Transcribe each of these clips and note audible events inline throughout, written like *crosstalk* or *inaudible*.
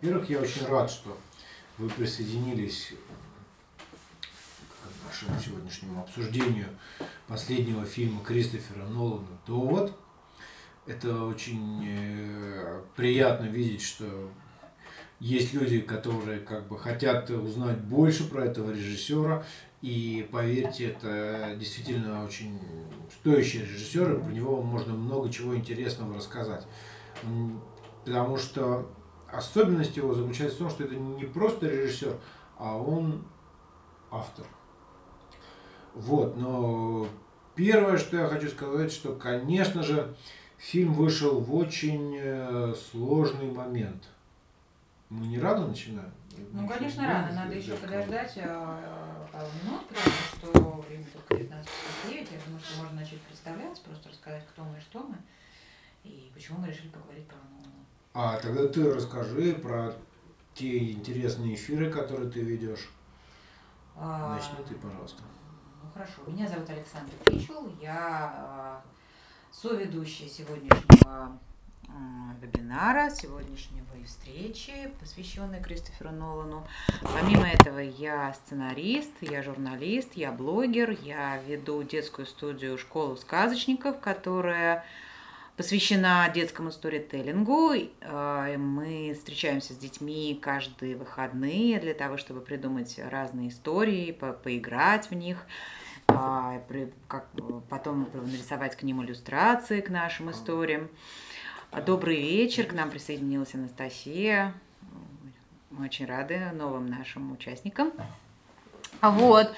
Во-первых, я очень рад, что вы присоединились к нашему сегодняшнему обсуждению последнего фильма Кристофера Нолана «Довод». Это очень э, приятно видеть, что есть люди, которые как бы хотят узнать больше про этого режиссера, и поверьте, это действительно очень стоящий режиссер, и про него можно много чего интересного рассказать. Потому что особенность его заключается в том, что это не просто режиссер, а он автор. Вот, но первое, что я хочу сказать, что, конечно же, фильм вышел в очень э, сложный момент. Мы не рано начинаем? Ну, конечно, рано. Надо еще подождать а, пару минут, потому что время только 19.59. Я думаю, что можно начать представляться, просто рассказать, кто мы и что мы, и почему мы решили поговорить про Нолана. А тогда ты расскажи про те интересные эфиры, которые ты ведешь. А, Начни ты, пожалуйста. Ну хорошо. Меня зовут Александр Кричел. Я а, соведущая сегодняшнего вебинара, сегодняшнего и встречи, посвященной Кристоферу Нолану. Помимо этого, я сценарист, я журналист, я блогер, я веду детскую студию «Школу сказочников», которая посвящена детскому сторителлингу. Э, мы встречаемся с детьми каждые выходные для того, чтобы придумать разные истории, по поиграть в них, а, как, потом нарисовать к ним иллюстрации к нашим историям. Добрый вечер, к нам присоединилась Анастасия. Мы очень рады новым нашим участникам. Вот.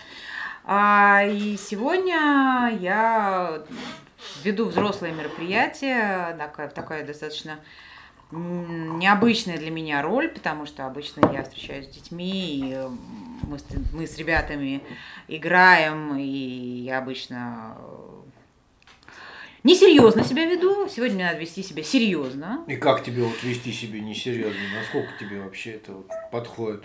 А, и сегодня я веду взрослое мероприятие, такая, такая достаточно необычная для меня роль, потому что обычно я встречаюсь с детьми, и мы, с, мы с ребятами играем, и я обычно э, несерьезно себя веду. Сегодня мне надо вести себя серьезно. И как тебе вот вести себя несерьезно? Насколько тебе вообще это вот подходит?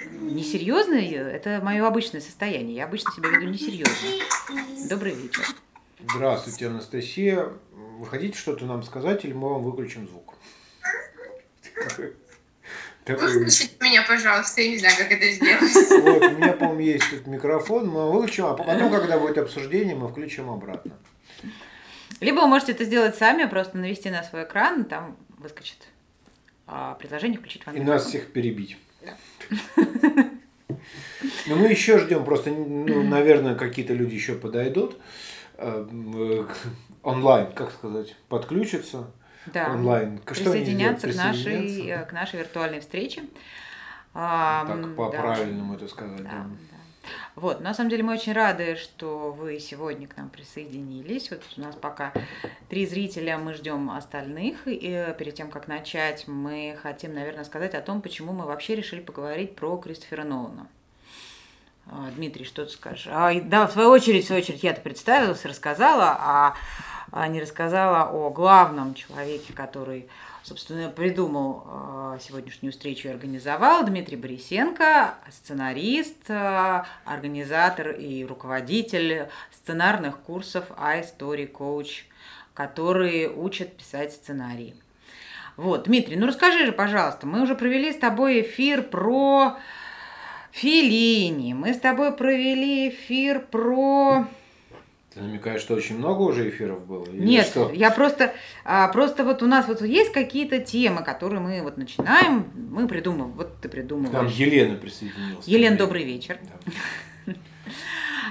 Несерьезно – это мое обычное состояние. Я обычно себя веду несерьезно. Добрый вечер. Здравствуйте, Анастасия. Вы хотите что-то нам сказать или мы вам выключим звук? Выключите меня, пожалуйста, я не знаю, как это сделать. Вот, у меня, по-моему, есть тут микрофон, мы выключим, а потом, когда будет обсуждение, мы включим обратно. Либо вы можете это сделать сами, просто навести на свой экран, там выскочит а, предложение включить вам. И нас всех перебить. Да. Но мы еще ждем, просто, ну, наверное, какие-то люди еще подойдут. Э, э, онлайн, как сказать, подключиться да. онлайн. Что присоединяться, к нашей, э, к нашей виртуальной встрече. Так по-правильному да. это сказать. Да, да. Вот, на самом деле мы очень рады, что вы сегодня к нам присоединились. Вот у нас пока три зрителя, мы ждем остальных. И перед тем, как начать, мы хотим, наверное, сказать о том, почему мы вообще решили поговорить про Кристофера Нолана. А, Дмитрий, что ты скажешь? А, да, в свою очередь, в свою очередь, я-то представилась, рассказала, а, а не рассказала о главном человеке, который, собственно, придумал а, сегодняшнюю встречу и организовал. Дмитрий Борисенко, сценарист, а, организатор и руководитель сценарных курсов iStory Coach, которые учат писать сценарии. Вот, Дмитрий, ну расскажи же, пожалуйста, мы уже провели с тобой эфир про Филини. Мы с тобой провели эфир про... Ты намекаешь, что очень много уже эфиров было? Или Нет, что? я просто, а, просто вот у нас вот есть какие-то темы, которые мы вот начинаем, мы придумываем, вот ты придумываешь. Там Елена присоединилась. Елена, добрый вечер. Да. *laughs*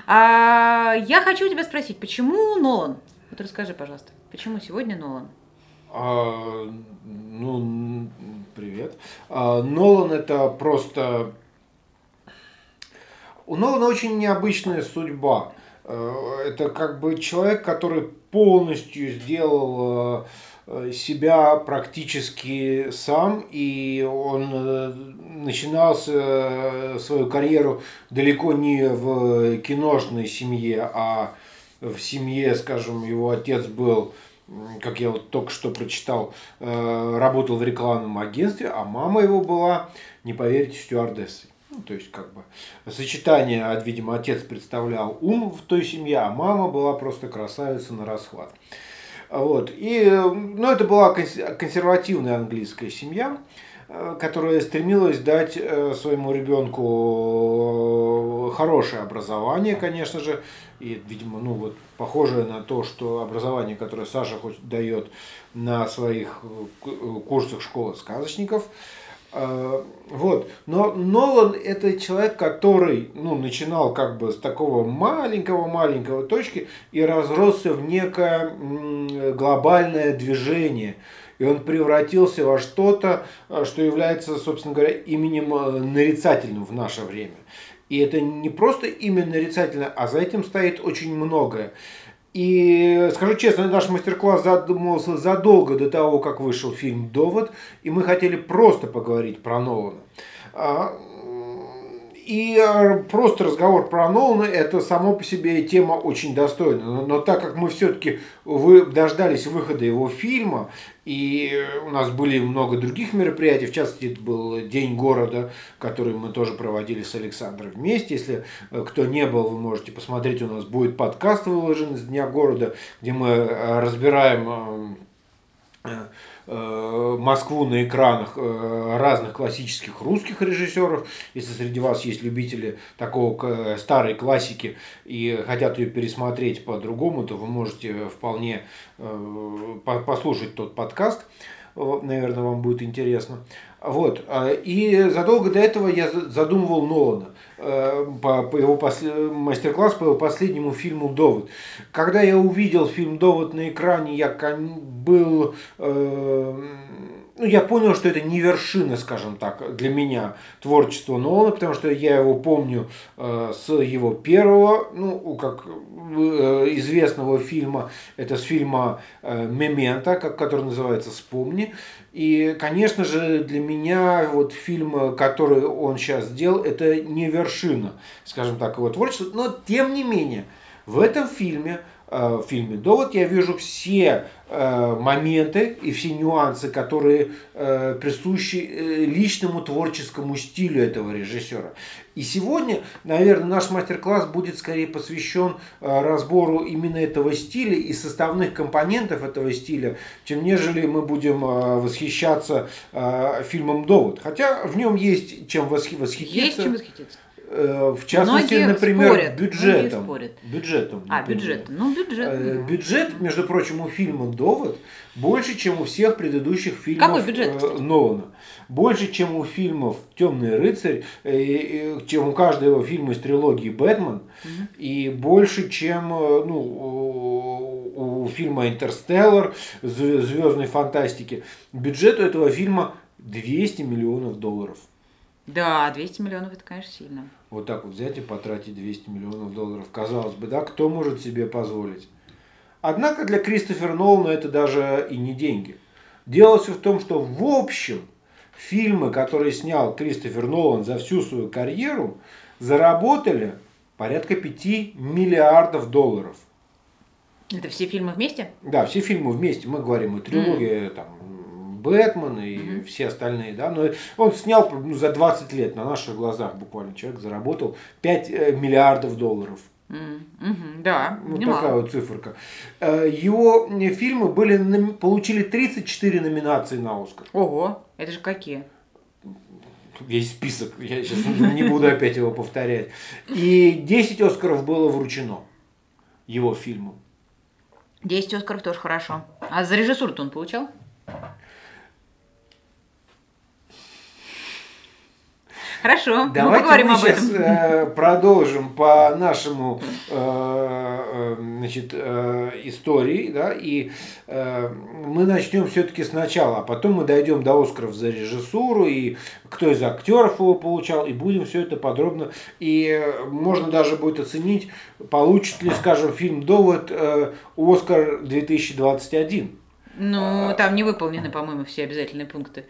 А, я хочу тебя спросить, почему Нолан? Вот расскажи, пожалуйста, почему сегодня Нолан? А, ну, привет. А, Нолан это просто у Нолана очень необычная судьба. Э, это как бы человек, который полностью сделал э, себя практически сам, и он э, начинал свою карьеру далеко не в киношной семье, а в семье, скажем, его отец был как я вот только что прочитал, работал в рекламном агентстве, а мама его была, не поверите, стюардессой. Ну, то есть, как бы, сочетание, видимо, отец представлял ум в той семье, а мама была просто красавица на расхват. Вот. И, ну, это была консервативная английская семья. э, которая стремилась дать э, своему ребенку хорошее образование, конечно же, и, видимо, ну вот похожее на то, что образование, которое Саша хоть дает на своих курсах школы сказочников, вот. Но Нолан это человек, который ну, начинал как бы с такого маленького-маленького точки и разросся в некое глобальное движение. И он превратился во что-то, э, что является, собственно говоря, именем э, нарицательным в наше время. И это не просто имя нарицательное, а за этим стоит очень многое. И скажу честно, наш мастер-класс задумывался задолго до того, как вышел фильм «Довод», и мы хотели просто поговорить про Нолана. И э, просто разговор про Нолана это само по себе тема очень достойная. Но, но так как мы все-таки вы дождались выхода его фильма, и у нас были много других мероприятий, в частности, это был День города, который мы тоже проводили с Александром вместе. Если э, кто не был, вы можете посмотреть, у нас будет подкаст выложен с Дня города, где мы э, разбираем Э, Москву на экранах э, разных классических русских режиссеров. Если среди вас есть любители такого старой классики и хотят ее пересмотреть по-другому, то вы можете вполне э, послушать тот подкаст. Наверное, вам будет интересно. Вот. И задолго до этого я задумывал Нолана по, по его послед... мастер-класс по его последнему фильму «Довод». Когда я увидел фильм «Довод» на экране, я был э, ну, я понял, что это не вершина, скажем так, для меня творчества Нолана, потому что я его помню э, с его первого, ну, как э, известного фильма, это с фильма э, «Мемента», как, который называется «Вспомни». И, конечно же, для меня вот фильм, который он сейчас сделал, это не вершина, скажем так, его творчества, но тем не менее, в этом фильме Э, в фильме «Довод» я вижу все моменты и все нюансы, которые э, присущи личному творческому стилю этого режиссера. И сегодня, наверное, наш мастер-класс будет скорее посвящен разбору именно этого стиля и составных компонентов этого стиля, чем нежели мы будем восхищаться фильмом «Довод». Хотя в нем есть чем восхититься. Есть чем восхититься. Э, в частности, Многие например, спорят. бюджетом. Спорят. Бюджетом. А, бюджет. Ну, бюджет. Э, бюджет, между прочим, у фильма «Довод» больше, чем у всех предыдущих фильмов Какой бюджет, э, кстати? Нолана. Больше, чем у фильмов «Темный рыцарь», чем у каждого его фильма из трилогии «Бэтмен», угу. и больше, чем ну, у фильма «Интерстеллар», «Звездной фантастики». Бюджет у этого фильма 200 миллионов долларов. Да, 200 миллионов это, конечно, сильно. Вот так вот взять и потратить 200 миллионов долларов. Казалось бы, да, кто может себе позволить? Однако для Кристофера Нолана это даже и не деньги. Дело все в том, что в общем фильмы, которые снял Кристофер Нолан за всю свою карьеру, заработали порядка 5 миллиардов долларов. Это все фильмы вместе? Да, все фильмы вместе. Мы говорим о трилогии, mm. там, Бэтмен и угу. все остальные, да, но он снял ну, за 20 лет на наших глазах буквально человек заработал 5 э, миллиардов долларов. Mm-hmm. Да, вот немало. такая вот циферка. Э, его фильмы были, получили 34 номинации на Оскар. Ого, это же какие? Есть список, я сейчас не буду опять его повторять. И 10 Оскаров было вручено его фильму. 10 Оскаров тоже хорошо. А за режиссуру-то он получал? Хорошо, Давайте мы поговорим мы об сейчас этом. Э, продолжим по нашему э, э, значит, истории, да, и мы начнем все-таки сначала, а потом мы дойдем до Оскаров за режиссуру и кто из актеров его получал, и будем все это подробно, и можно даже будет оценить, получит ли, скажем, фильм «Довод» Оскар 2021. Ну, там не выполнены, по-моему, все обязательные пункты.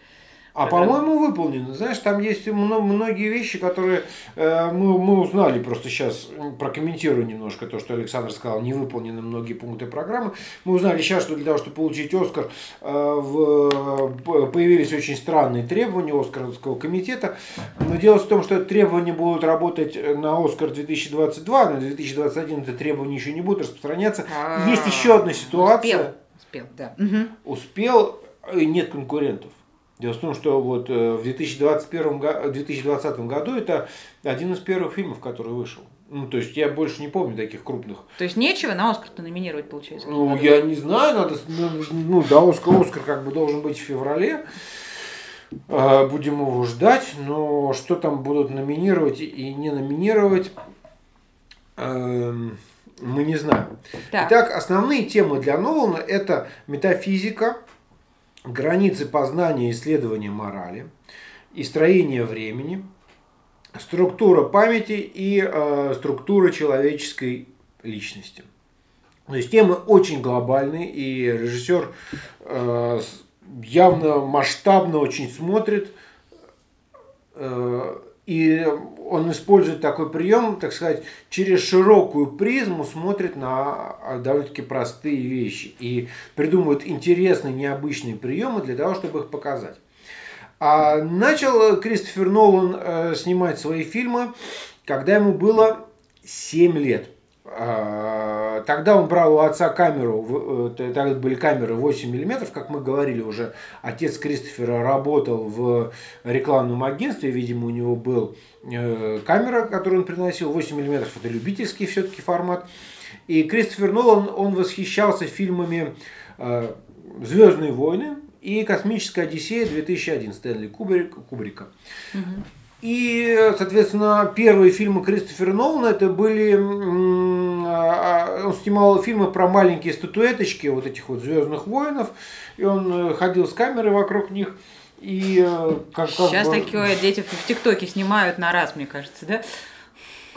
А по-моему, выполнено. Знаешь, там есть многие вещи, которые э, мы, мы узнали просто сейчас, прокомментирую немножко то, что Александр сказал, не выполнены многие пункты программы. Мы узнали сейчас, что для того, чтобы получить Оскар, э, в, появились очень странные требования Оскаровского комитета. Но дело в том, что требования будут работать на Оскар 2022, на 2021 это требования еще не будут распространяться. А, есть еще одна ситуация. Успел, успел, да. Успел, нет конкурентов. Дело в том, что вот э, в 2021, го- 2020 году это один из первых фильмов, который вышел. Ну, то есть я больше не помню таких крупных. То есть нечего на Оскар-то номинировать, получается? Ну, я не знаю, надо, ну, ну, да, Оскар, Оскар как бы должен быть в феврале. А, Будем его ждать, но что там будут номинировать и не номинировать, эм, мы не знаем. Так. Итак, основные темы для Нолана – это метафизика, границы познания и исследования морали, и строение времени, структура памяти и э, структура человеческой личности. То есть темы очень глобальные, и режиссер э, явно масштабно очень смотрит, э, и он использует такой прием, так сказать, через широкую призму смотрит на довольно-таки простые вещи и придумывает интересные, необычные приемы для того, чтобы их показать. А начал Кристофер Нолан э, снимать свои фильмы, когда ему было 7 лет. А, Тогда он брал у отца камеру, э, тогда были камеры 8 мм, как мы говорили уже, отец Кристофера работал в рекламном агентстве, видимо, у него был э, камера, которую он приносил, 8 мм, это любительский все-таки формат. И Кристофер Нолан, он восхищался фильмами э, «Звездные войны» и «Космическая Одиссея» 2001 Стэнли Кубрик- Кубрика. И, соответственно, первые фильмы Кристофера Нолана это были... а, Он снимал фильмы про маленькие статуэточки вот этих вот Звездных воинов. И он э, ходил с камерой вокруг них. И э, как, как Сейчас бы- такое дети в ТикТоке снимают на раз, мне кажется, да?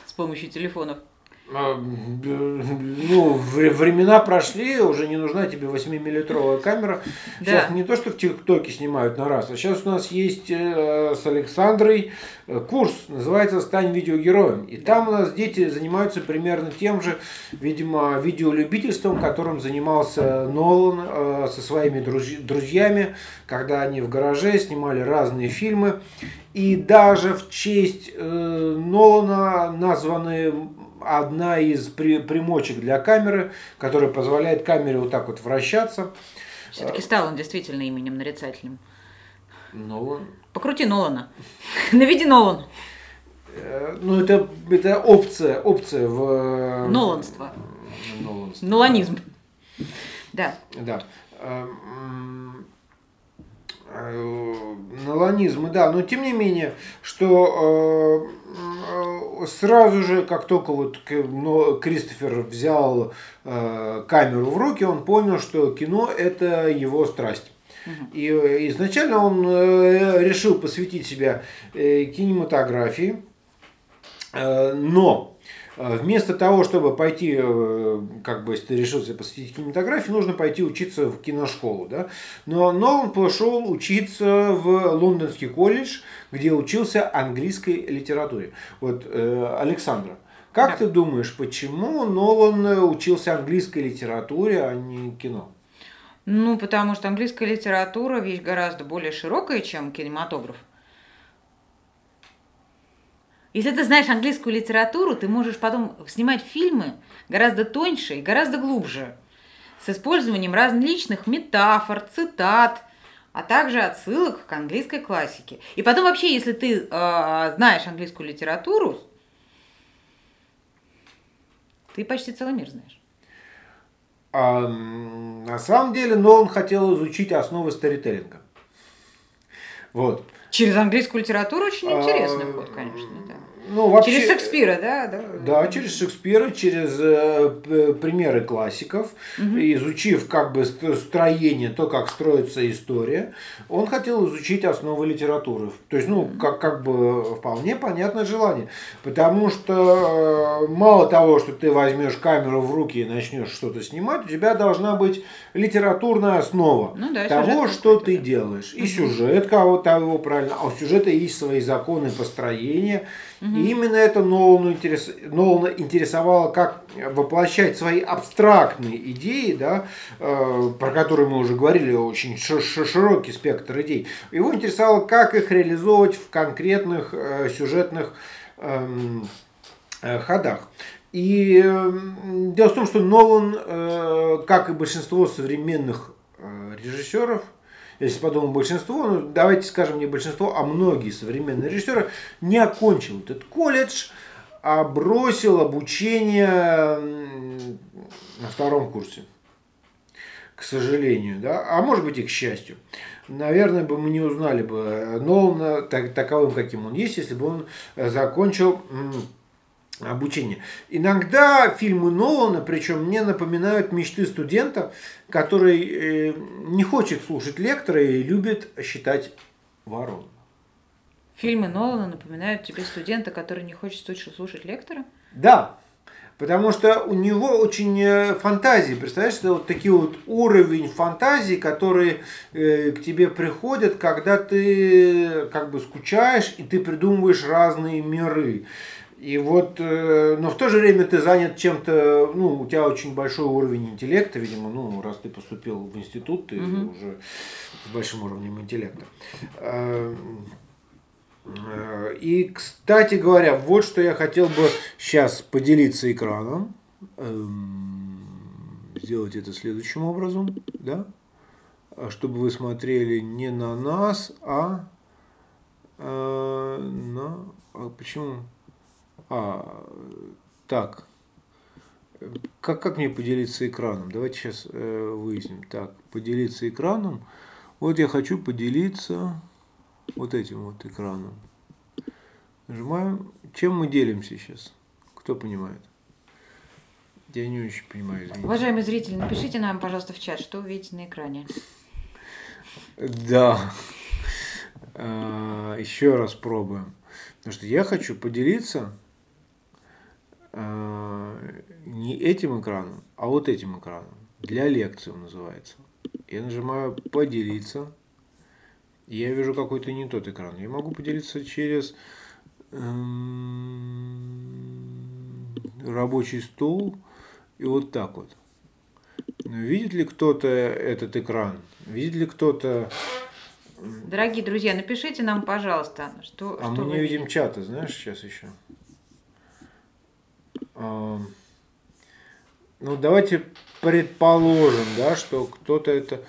С помощью телефонов. А, Ну, вре- времена прошли, уже не нужна тебе 8-миллитровая камера. Сейчас Да. не то, что в ТикТоке снимают на раз, а сейчас у нас есть э, с Александрой э, курс, называется «Стань видеогероем». И там у нас дети занимаются примерно тем же, видимо, видеолюбительством, которым занимался Нолан э, со своими друз- друзьями, когда они в гараже снимали разные фильмы. И даже в честь Нолана названы одна из при- примочек для камеры, которая позволяет камере вот так вот вращаться. Все-таки стал он действительно именем нарицательным. Нолан. Покрути Нолана. Наведи Нолан. Э, Ну, это, это опция, опция в... э, Ноланство. Ноланство. Ноланизм. Да. Да. Э, м, Ноланизм, да, но тем не менее, что э, э, сразу же, как только вот Кристофер взял э, камеру в руки, он понял, что кино это его страсть. И изначально он решил посвятить себя кинематографии, Но вместо того, чтобы пойти, э, как бы, если ты решился посвятить кинематографии, нужно пойти учиться в киношколу. Да? Но, но он пошел учиться в Лондонский колледж, где учился английской литературе. Вот, э, Александра, как Да. ты думаешь, почему Нолан учился английской литературе, а не кино? Ну, потому что английская литература вещь гораздо более широкая, чем кинематограф. Если ты знаешь английскую литературу, ты можешь потом снимать фильмы гораздо тоньше и гораздо глубже, с использованием различных метафор, цитат, а также отсылок к английской классике. И потом вообще, если ты э, знаешь английскую литературу, ты почти целый мир знаешь. А, на самом деле Нолан хотел изучить основы сторителлинга. Вот. Через английскую литературу очень интересный А, ход, конечно, да. Ну, вообще, Через Шекспира, да, да. Да, через Шекспира, через э, примеры классиков, изучив как бы ст- строение, то, как строится история, он хотел изучить основы литературы. То есть, ну, как, как бы вполне понятное желание. Потому что э, мало того, что ты возьмешь камеру в руки и начнешь что-то снимать, у тебя должна быть литературная основа Ну да, того, что ты делаешь. И сюжет кого того правильно, а у сюжета есть свои законы построения. И именно это Нолану интерес... Нолана интересовало, как воплощать свои абстрактные идеи, да, э, про которые мы уже говорили, очень ши- ши- широкий спектр идей. Его интересовало, как их реализовывать в конкретных э, сюжетных эм, э, ходах. И э, дело в том, что Нолан, э, как и большинство современных э, режиссеров, если подумать большинство, ну давайте скажем не большинство, а многие современные режиссеры не окончил этот колледж, а бросил обучение на втором курсе. К сожалению, да, а может быть и к счастью. Наверное, бы мы не узнали бы Нолана так, таковым, каким он есть, если бы он закончил обучения. Иногда фильмы Нолана, причем мне напоминают мечты студента, который э, не хочет слушать лектора и любит считать ворон. Фильмы Нолана напоминают тебе студента, который не хочет слушать лектора? Да, потому что у него очень э, фантазии, представляешь, это вот такие вот уровень фантазии, которые э, к тебе приходят, когда ты как бы скучаешь и ты придумываешь разные миры. И вот, э, но в то же время ты занят чем-то, ну, у тебя очень большой уровень интеллекта, видимо, ну, раз ты поступил в институт, ты угу. уже с большим уровнем интеллекта. Э, э, и, кстати говоря, вот что я хотел бы сейчас поделиться экраном. Эм, сделать это следующим образом, да? Чтобы вы смотрели не на нас, а на... А почему? А, так. Как, как мне поделиться экраном? Давайте сейчас э, выясним. Так, поделиться экраном. Вот я хочу поделиться вот этим вот экраном. Нажимаем. Чем мы делимся сейчас? Кто понимает? Я не очень понимаю. Извините. Уважаемые зрители, напишите нам, пожалуйста, в чат, что вы видите на экране. Да. А, еще раз пробуем. Потому что я хочу поделиться не этим экраном, а вот этим экраном. Для лекции он называется. Я нажимаю «Поделиться». Я вижу какой-то не тот экран. Я могу поделиться через эм, рабочий стол и вот так вот. Видит ли кто-то этот экран? Видит ли кто-то... Дорогие друзья, напишите нам, пожалуйста, что... А что мы не видим чата, знаешь, сейчас еще. Ну, давайте предположим, да, что кто-то это...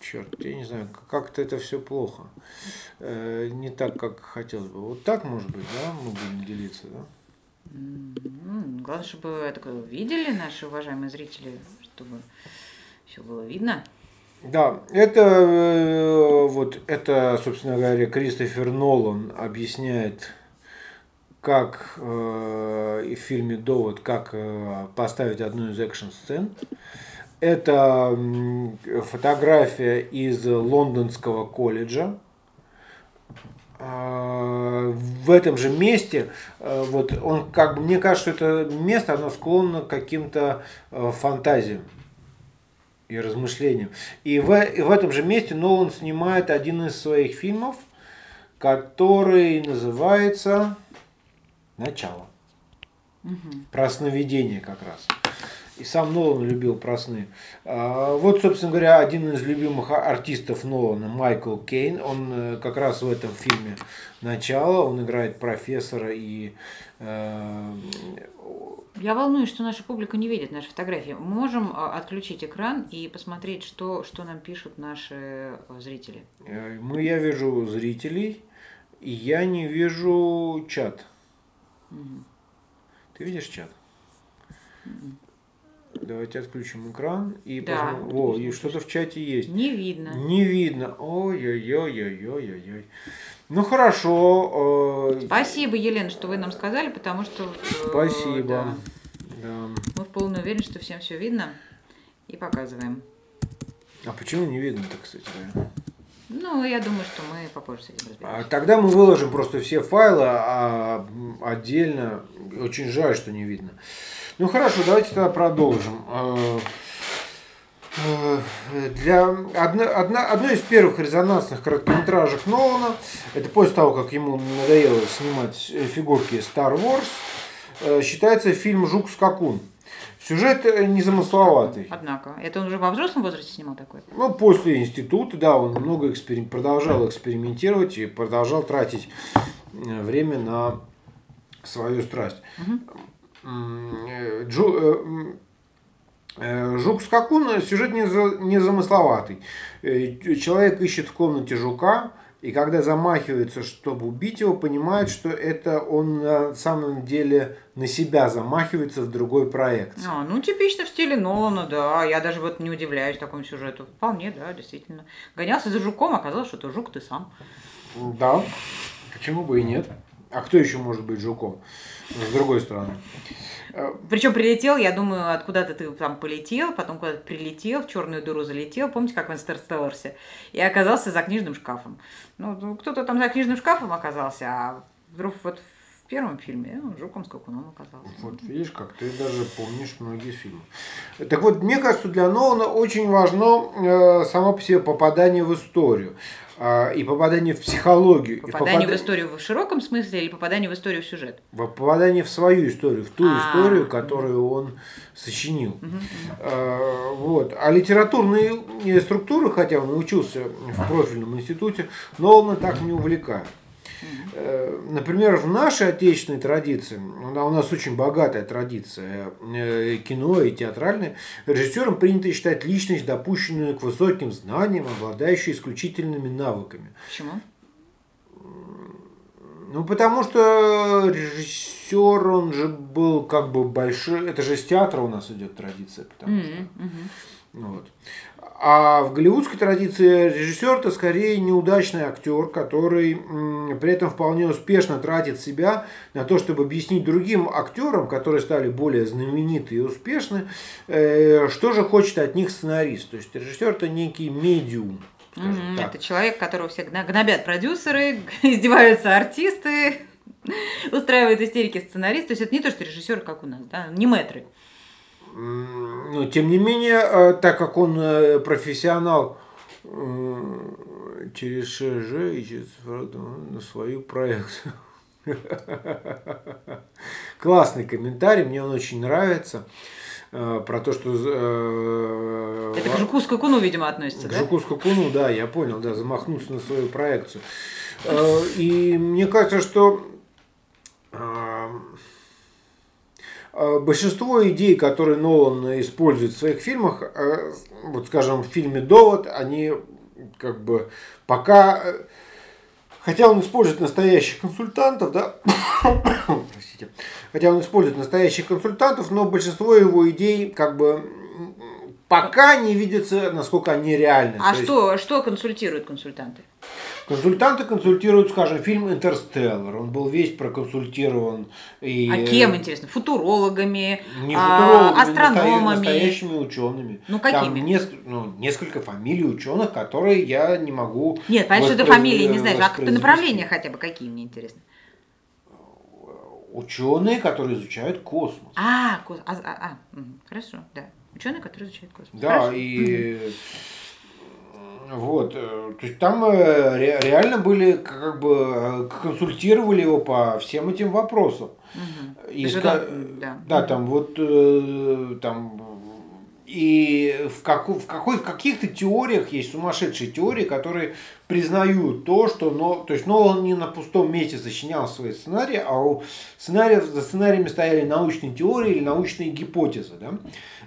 Черт, я не знаю, как-то это все плохо. Э, не так, как хотелось бы. Вот так, может быть, да, мы будем делиться, да? Главное, чтобы это видели наши уважаемые зрители, чтобы все было видно. Да, это э, вот это, собственно говоря, Кристофер Нолан объясняет как э, в фильме «Довод», как э, поставить одну из экшн-сцен. Это э, фотография из лондонского колледжа. Э, в этом же месте, э, вот он как бы, мне кажется, что это место, оно склонно к каким-то э, фантазиям и размышлениям. И в, и в этом же месте Нолан снимает один из своих фильмов, который называется начало. Угу. Про сновидение как раз. И сам Нолан любил про сны. А, вот, собственно говоря, один из любимых артистов Нолана, Майкл Кейн, он э, как раз в этом фильме «Начало», он играет профессора и... Э, Я волнуюсь, что наша публика не видит наши фотографии. Мы можем а, отключить экран и посмотреть, что, что нам пишут наши э, зрители? Мы, я вижу зрителей, и я не вижу чат. Угу. Ты видишь чат? Угу. Давайте отключим экран и да, посмотрим. О, и что-то в чате есть. Не видно. Не видно. Ой-ой-ой-ой-ой-ой. Ну хорошо. Э, Спасибо, Елена, что вы нам сказали, потому что. Э, Спасибо. Да. Да. Мы вполне уверены, что всем все видно и показываем. А почему не видно-то, кстати? Да? Ну, я думаю, что мы попозже с этим разберемся. Тогда мы выложим просто все файлы а отдельно. Очень жаль, что не видно. Ну хорошо, давайте тогда продолжим. А, э, для одно, одна, одной из первых резонансных короткометражек Нолана, это после того, как ему надоело снимать фигурки Star Wars, э, считается фильм «Жук-скакун». Сюжет э, незамысловатый. Однако. Это он уже во взрослом возрасте снимал такой? Ну, после института, да, он много эксперим... продолжал экспериментировать и продолжал тратить э, время на свою страсть. Угу. Джо... Э, Жук-скакун сюжет не, за, не замысловатый. Э, Человек ищет в комнате жука, и когда замахивается, чтобы убить его, понимает, что это он на самом деле на себя замахивается в другой проект. А, ну, типично в стиле Нолана, да. Я даже вот не удивляюсь такому сюжету. Вполне, да, действительно. Гонялся за жуком, оказалось, что это жук ты сам. Да, почему бы и нет. А кто еще может быть жуком? С другой стороны. Причем прилетел, я думаю, откуда-то ты там полетел, потом куда-то прилетел, в черную дыру залетел, помните, как в Интерстелларсе, и оказался за книжным шкафом. Ну, кто-то там за книжным шкафом оказался, а вдруг вот в первом фильме ну, жуком скакуном оказался. Вот видишь, как ты даже помнишь многие фильмы. Так вот, мне кажется, для Нолана очень важно э, само по себе попадание в историю. А, и попадание в психологию. Попадание в, попад... в историю в широком смысле или попадание в историю в сюжет? Попадание в свою историю, в ту А-а-а. историю, которую он сочинил. А, вот. А литературные структуры, хотя он учился в профильном институте, но он так не увлекает. Э, например, в нашей отечественной традиции, у нас очень богатая традиция э, кино и театральная, режиссером принято считать личность, допущенную к высоким знаниям, обладающую исключительными навыками. Почему? Ну, потому что режиссер, он же был как бы большой, это же с театра у нас идет традиция, потому mm-hmm. что... Вот. А в голливудской традиции режиссер это скорее неудачный актер, который при этом вполне успешно тратит себя на то, чтобы объяснить другим актерам, которые стали более знамениты и успешны, э, что же хочет от них сценарист. То есть режиссер это некий медиум. Mm-hmm. Это человек, которого все гнобят продюсеры, *laughs* издеваются артисты, *laughs* устраивают истерики сценарист. То есть это не то, что режиссер, как у нас, да, не мэтры. Но тем не менее, э, так как он э, профессионал через ШЖ ищет на свою проекцию. *laughs* Классный комментарий, мне он очень нравится. Э, про то, что... Это к Жуку Скакуну, видимо, относится, к да? К Жуку Скакуну, да, я понял, да, замахнуться на свою проекцию. И мне кажется, что Э, большинство идей, которые Нолан использует в своих фильмах, э, вот скажем, в фильме «Довод», они как бы пока... Э, хотя он использует настоящих консультантов, да, *coughs* простите, хотя он использует настоящих консультантов, но большинство его идей как бы пока не видится, насколько они реальны. А что, есть... что консультируют консультанты? Консультанты консультируют, скажем, фильм «Интерстеллар». Он был весь проконсультирован. И... А кем, интересно? Футурологами, не футурологами а, астрономами? Настоящими учеными. Ну, какими? Там несколько, ну, несколько фамилий ученых, которые я не могу Нет, понятно, что это фамилии, не знаешь. А направления хотя бы какие, мне интересно? Ученые, которые изучают космос. А, кос... а, а, а, хорошо, да. Ученые, которые изучают космос. Да, Хорошо. и вот, э, то есть там э, реально были, как бы, э, консультировали его по всем этим вопросам. Угу. И ска... да. да, там вот, там, и в, как, в, какой, в каких-то теориях есть сумасшедшие теории, которые признают то, что но, то есть, но он не на пустом месте сочинял свои сценарии, а у сценариев, за сценариями стояли научные теории или научные гипотезы. Да?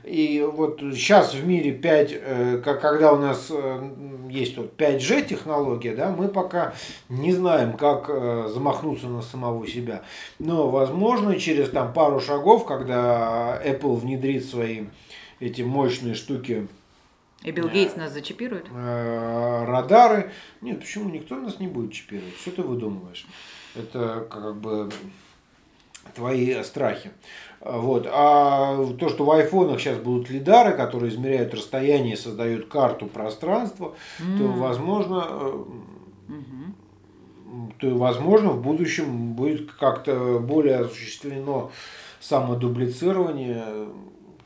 И вот сейчас в мире 5, э, когда у нас э, есть вот 5G технология, да, мы пока не знаем, как э, замахнуться на самого себя. Но, возможно, через там, пару шагов, когда Apple внедрит свои эти мощные штуки, и Билл Гейтс нас зачипирует? Радары. Нет, почему? Никто нас не будет чипировать. Что ты выдумываешь? Это как бы твои страхи. Вот. А то, что в айфонах сейчас будут лидары, которые измеряют расстояние и создают карту пространства, mm. то возможно, mm-hmm. то возможно в будущем будет как-то более осуществлено самодублицирование.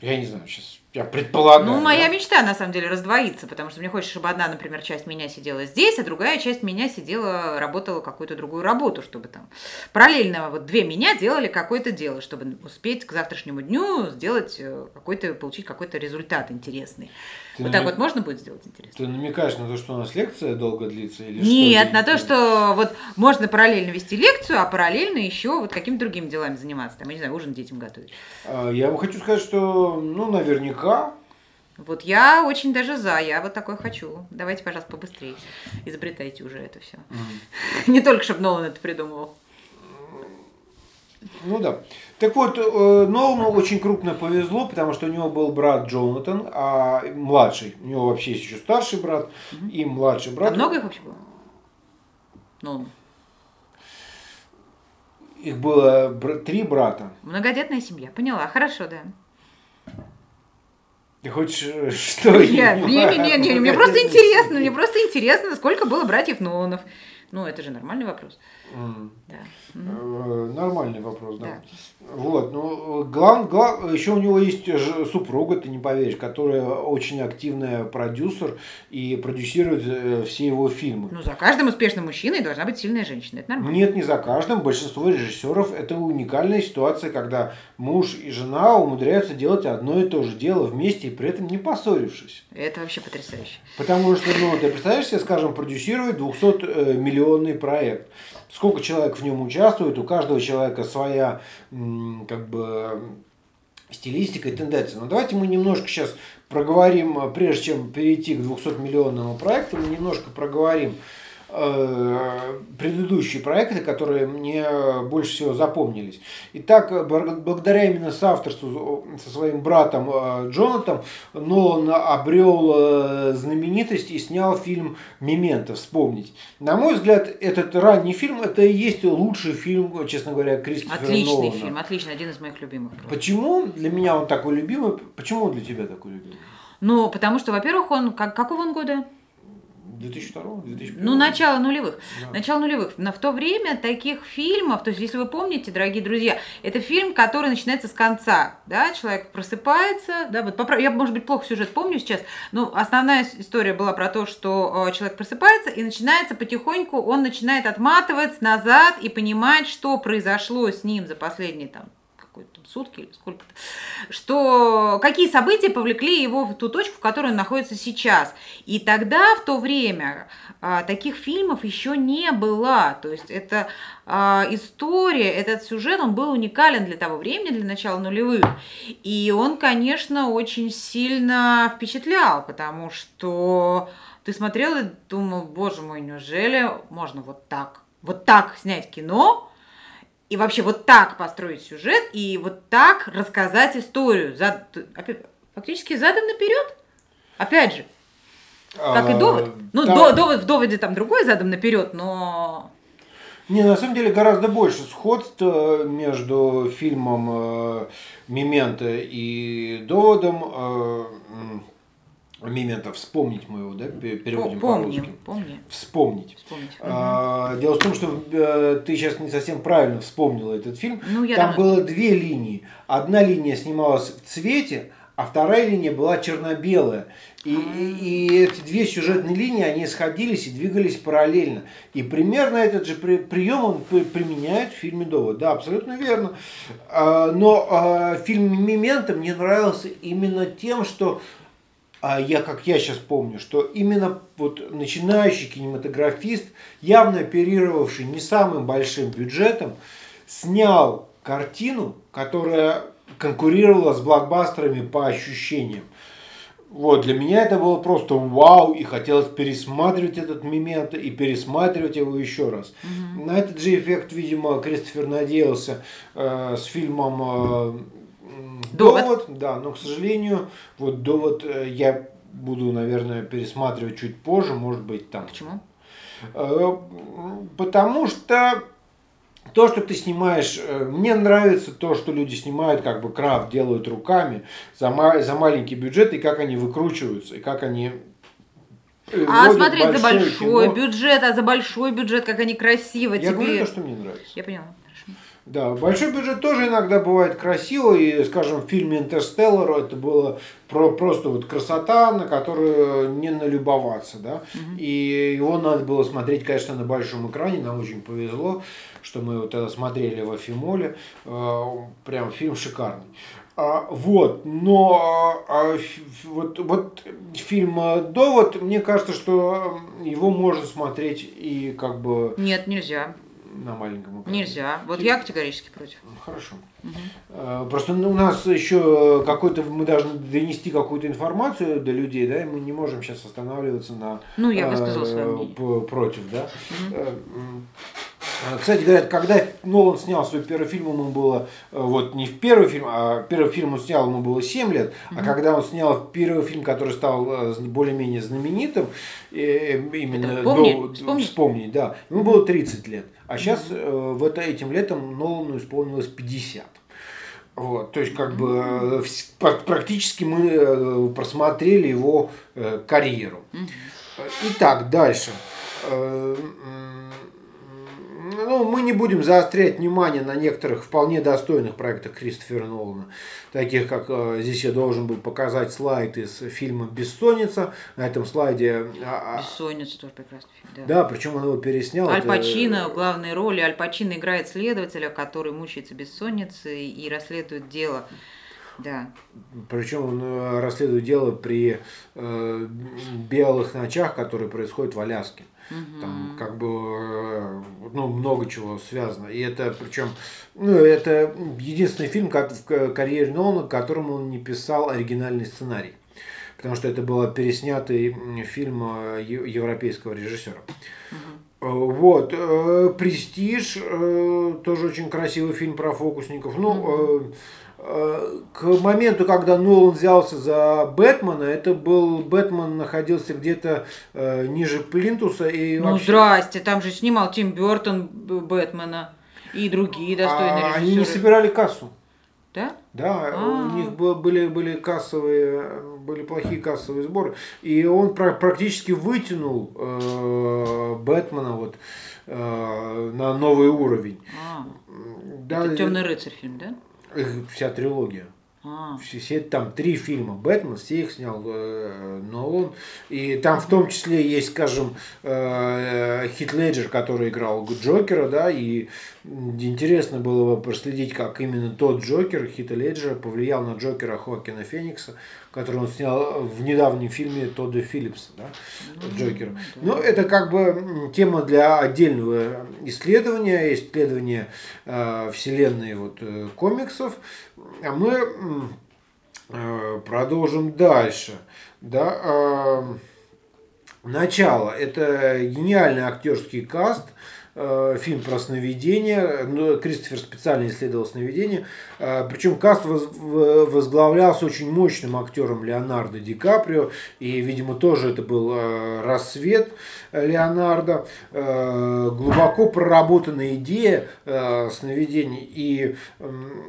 Я не знаю, сейчас я предполагаю. Ну, моя да? мечта, на самом деле, раздвоится, потому что мне хочется, чтобы одна, например, часть меня сидела здесь, а другая часть меня сидела, работала какую-то другую работу, чтобы там параллельно вот две меня делали какое-то дело, чтобы успеть к завтрашнему дню сделать э, какой-то, получить какой-то результат интересный. Ты вот намек... так вот можно будет сделать интересно? Ты намекаешь на то, что у нас лекция долго длится? Или Нет, что на то, что вот можно параллельно вести лекцию, а параллельно еще вот какими-то другими делами заниматься. Там, я не знаю, ужин детям готовить. А, я вам хочу сказать, что, ну, наверняка Наверняка. Вот я очень даже за, я вот такой хочу. Давайте, пожалуйста, побыстрее изобретайте уже это все. Не только, чтобы Нолан это придумывал. Ну да. Так вот, э, Нолану очень крупно повезло, потому что у него был брат Джонатан, а младший. У него вообще есть еще старший брат и младший брат. А много их вообще было? Нолан. Их было три брата. Многодетная семья. Поняла, хорошо, да. Ты хочешь, э, что Я, не не, не, не, не, мне *laughs* просто интересно, мне просто интересно, сколько было братьев Ноланов. Ну, это же нормальный вопрос. М. Да. Э, Нормальный вопрос, да. Да. Вот, ну, глав, глав- еще у него есть супруга, ты не поверишь, которая очень активная продюсер и продюсирует э, все его фильмы. Ну, за каждым успешным мужчиной должна быть сильная женщина. Это нормально. Нет, не за каждым. Большинство режиссеров это уникальная ситуация, когда муж и жена умудряются делать одно и то же дело вместе и при этом не поссорившись. Это вообще потрясающе. Потому что, ну, ты представляешь себе, скажем, продюсировать 200-миллионный проект. Сколько человек в нем участвует, у каждого человека своя, как бы, стилистика и тенденция. Но давайте мы немножко сейчас проговорим, прежде чем перейти к 200-миллионному проекту, мы немножко проговорим предыдущие проекты, которые мне больше всего запомнились. Итак, бр- благодаря именно соавторству со своим братом э, Джонатом, Нолан обрел э, знаменитость и снял фильм «Мементо», вспомнить. На мой взгляд, этот ранний фильм, это и есть лучший фильм, честно говоря, Кристофера Отличный Нолана. фильм, отличный, один из моих любимых. просто. Почему для меня он такой любимый? Почему он для тебя такой любимый? Ну, потому что, во-первых, он, как, какого он года? 2002 2001 Ну, начало нулевых. Да. Начало нулевых. Но в то время таких фильмов, то есть, если вы помните, дорогие друзья, это фильм, который начинается с конца, да, человек просыпается, да, вот поправ- я, может быть, плохо сюжет помню сейчас, но основная история была про то, что э, человек просыпается и начинается потихоньку, он начинает отматывать назад и понимать, что произошло с ним за последние там сутки или сколько-то, что какие события повлекли его в ту точку, в которой он находится сейчас. И тогда, в то время, а, таких фильмов еще не было. То есть это а, история, этот сюжет, он был уникален для того времени, для начала нулевых. И он, конечно, очень сильно впечатлял, потому что ты смотрел и думал, боже мой, неужели можно вот так, вот так снять кино, и вообще вот так построить сюжет и вот так рассказать историю. За, фактически задом наперед. Опять же, как и А, довод. Ну, там- до- довод в доводе там другой задом наперед, но Не, на самом деле гораздо больше сходств э, между фильмом э, «Мементо» и «Доводом». э, м, «Мементо» вспомнить мы его, да, пе- переводим помню, по-русски. помню. Вспомнить. Вспомнить. А, Дело в том, что э, ты сейчас не совсем правильно вспомнила этот фильм. Ну, я Там было две линии. Одна линия снималась в цвете, а вторая линия была черно-белая. И, и- и эти две сюжетные линии, они сходились и двигались параллельно. И примерно этот же при- прием он при- применяет в фильме «Довод». Да, абсолютно верно. А, Но а, фильм «Мементо» мне нравился именно тем, что а я, как я сейчас помню, что именно вот начинающий кинематографист, явно оперировавший не самым большим бюджетом, снял картину, которая конкурировала с блокбастерами по ощущениям. Вот, для меня это было просто вау, и хотелось пересматривать этот момент и пересматривать его еще раз. На этот же эффект, видимо, Кристофер надеялся э, с фильмом м, «Довод». Да, но, к сожалению, вот довод э, я буду, наверное, пересматривать чуть позже, может быть, там. Почему? Э, Потому что то, что ты снимаешь, э, мне нравится то, что люди снимают, как бы крафт делают руками за, ма- за маленький бюджет, и как они выкручиваются, и как они А смотреть за большой кино. бюджет, а за большой бюджет, как они красиво Я тебе. говорю то, что мне нравится. Я поняла. Да, большой бюджет тоже иногда бывает красиво, и, скажем, в фильме «Интерстеллар» это было про, просто вот красота, на которую не налюбоваться, да, и его надо было смотреть, конечно, на большом экране, нам очень повезло, что мы вот это смотрели в Афимоле, э, прям фильм шикарный. А, вот, но а, ф- вот, вот фильм э, «Довод», мне кажется, что его можно смотреть и как бы Нет, нельзя. На маленьком экране? Нельзя. Вот я категорически против. Хорошо. Э, Просто ну, у нас еще какой-то, мы должны донести какую-то информацию до людей, да, и мы не можем сейчас останавливаться на Ну, я э, высказала свое мнение. против, да. Мгм. Э, Кстати, говорят, когда Нолан снял свой первый фильм, ему было, э, вот не в первый фильм, а первый фильм он снял, ему было 7 лет, а когда он снял первый фильм, который стал э, более-менее знаменитым, именно «Помни», до- «Вспомни»? «Вспомни», да, ему было 30 лет, а сейчас в это, этим летом Нолану исполнилось 50. Вот, то есть, как бы, практически мы просмотрели его карьеру. Итак, дальше. Ну, мы не будем заострять внимание на некоторых вполне достойных проектах Кристофера Нолана, таких как э, здесь я должен был показать слайд из фильма «Бессонница». На этом слайде, а, а, Бессонница тоже прекрасный фильм. Да. да, причем он его переснял. Аль Это- Пачино в главной роли. Аль Пачино играет следователя, который мучается бессонницей и расследует дело. Да. Причем он э, расследует дело при э, белых ночах, которые происходят в Аляске. Там как бы э, ну, много чего связано. И это причем ну, это единственный фильм как в карьере Нолана, к которому он не писал оригинальный сценарий. Потому что это был переснятый фильм э, европейского режиссера. Э, Вот. Престиж, тоже очень красивый фильм про фокусников. Ну, э, к моменту, когда Нолан взялся за Бэтмена, это был Бэтмен находился где-то э, ниже Плинтуса и Ну, вообще- здрасте, там же снимал Тим Бертон Бэтмена и другие достойные А, режиссеры. они не собирали кассу. Да? Да, А. у них бы- были, были кассовые, были плохие кассовые сборы. И он пра- практически вытянул э, Бэтмена вот, э, на новый уровень. А, Да, это Темный рыцарь фильм, да? Вся трилогия. А, Все, все там три фильма Бэтмен, все их снял э, Нолан. И там в том числе есть, скажем, э, Хит Леджер, который играл Джокера, да, и интересно было бы проследить, как именно тот Джокер, Хита Леджера, повлиял на Джокера Хоакина Феникса, который он снял в недавнем фильме Тодда Филлипса, да, Джокера. Ну, это как бы тема для отдельного исследования, исследования э, вселенной вот, э, комиксов. А мы э, продолжим дальше. Да, э, начало. Это гениальный актерский каст. Э, Фильм про сновидение. Ну, Кристофер специально исследовал сновидение. Э, Причем каст возглавлялся очень мощным актером Леонардо Ди Каприо. И, видимо, тоже это был э, рассвет Леонардо. Глубоко проработанная идея сновидений. И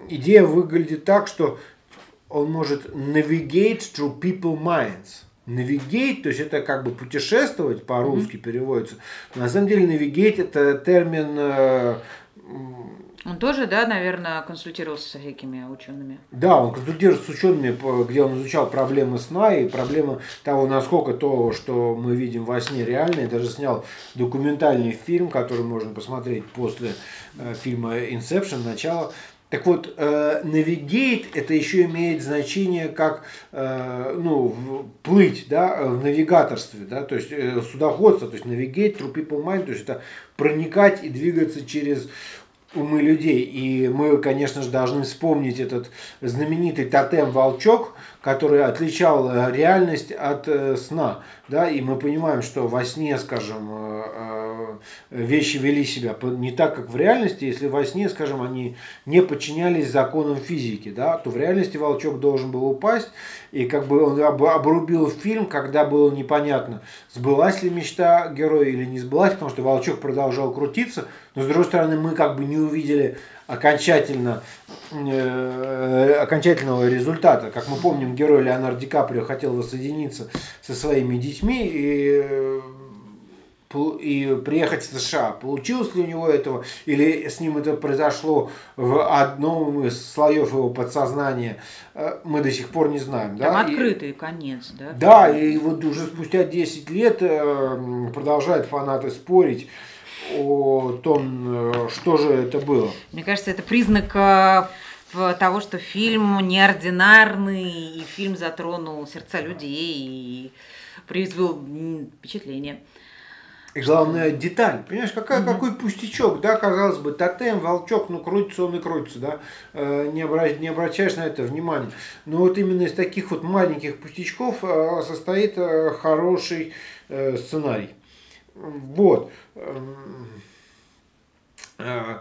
идея выглядит так, что он может navigate through people minds. Navigate, то есть это как бы путешествовать по-русски переводится. Но на самом деле navigate это термин э, он тоже, да, наверное, консультировался со всякими учеными. да, он консультируется с учеными, где он изучал проблемы сна и проблемы того, насколько то, что мы видим во сне, реально. И даже снял документальный фильм, который можно посмотреть после э, фильма Inception, начало. Так вот, э, navigate это еще имеет значение как э, ну, плыть, да, в навигаторстве, да, то есть э, судоходство, то есть navigate through people mind, то есть это проникать и двигаться через умы людей. И мы, конечно же, должны вспомнить этот знаменитый тотем «Волчок», который отличал э, реальность от э, сна. Да? И мы понимаем, что во сне, скажем, э, э, вещи вели себя не так, как в реальности. Если во сне, скажем, они не подчинялись законам физики, да, то в реальности волчок должен был упасть. И как бы он об- обрубил фильм, когда было непонятно, сбылась ли мечта героя или не сбылась, потому что волчок продолжал крутиться. Но с другой стороны, мы как бы не увидели окончательно, э, окончательного результата. Как мы помним, герой Леонардо Ди Каприо хотел воссоединиться со своими детьми и, э, и приехать в США. Получилось ли у него этого, или с ним это произошло в одном из слоев его подсознания, э, мы до сих пор не знаем. Там да? И- открытый конец, да? да, и вот уже спустя 10 лет э, продолжают фанаты спорить о том, э, что же это было. Мне кажется, это признак э, в- того, что фильм неординарный, и фильм затронул сердца людей и произвел впечатление. И главная деталь, понимаешь, какая, Мгм. какой пустячок, да, казалось бы, тотем, волчок, ну крутится он и крутится, да, Э, не, обра- не обращаешь на это внимания. Но вот именно из таких вот маленьких пустячков э, состоит э, хороший э, сценарий. Вот. Эм, э,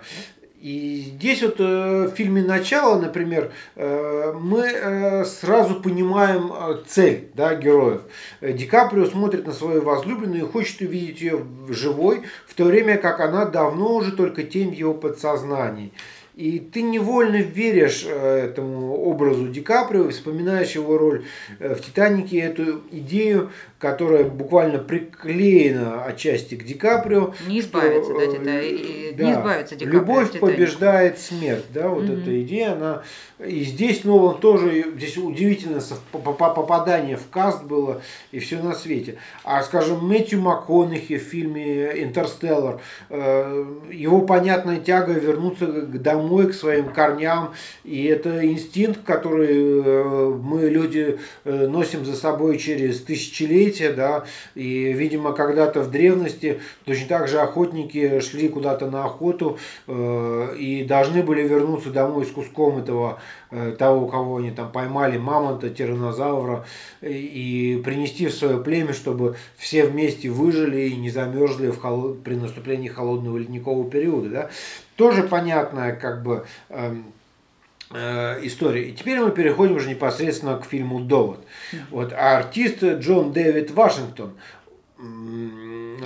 И здесь вот э, в фильме «Начало», например, э, мы сразу понимаем цель да, героев. Ди Каприо смотрит на свою возлюбленную и хочет увидеть ее живой, в то время как она давно уже только тень в его подсознании. И ты невольно веришь э, этому образу Ди Каприо, вспоминаешь его роль э, в «Титанике», эту идею, которая буквально приклеена отчасти к Ди Каприо. Не что, избавиться, да, э, Тита- и- да, не избавиться Ди Каприо Любовь побеждает смерть, да, вот Мгм. эта идея, она и здесь Нолан тоже, здесь удивительно попадание в каст было и все на свете. А, скажем, Мэтью МакКонахи в фильме «Интерстеллар», его понятная тяга вернуться к- домой, к своим корням, и это инстинкт, который э, мы, люди, э, носим за собой через тысячелетия, да, и, видимо, когда-то в древности точно так же охотники шли куда-то на охоту э, и должны были вернуться домой с куском этого того, кого они там поймали, мамонта, тиранозавра, и, принести в свое племя, чтобы все вместе выжили и не замерзли в холод- при наступлении холодного ледникового периода. Да? Тоже понятная как бы эм, э, история. И теперь мы переходим уже непосредственно к фильму «Довод». Вот, а артист Джон Дэвид Вашингтон,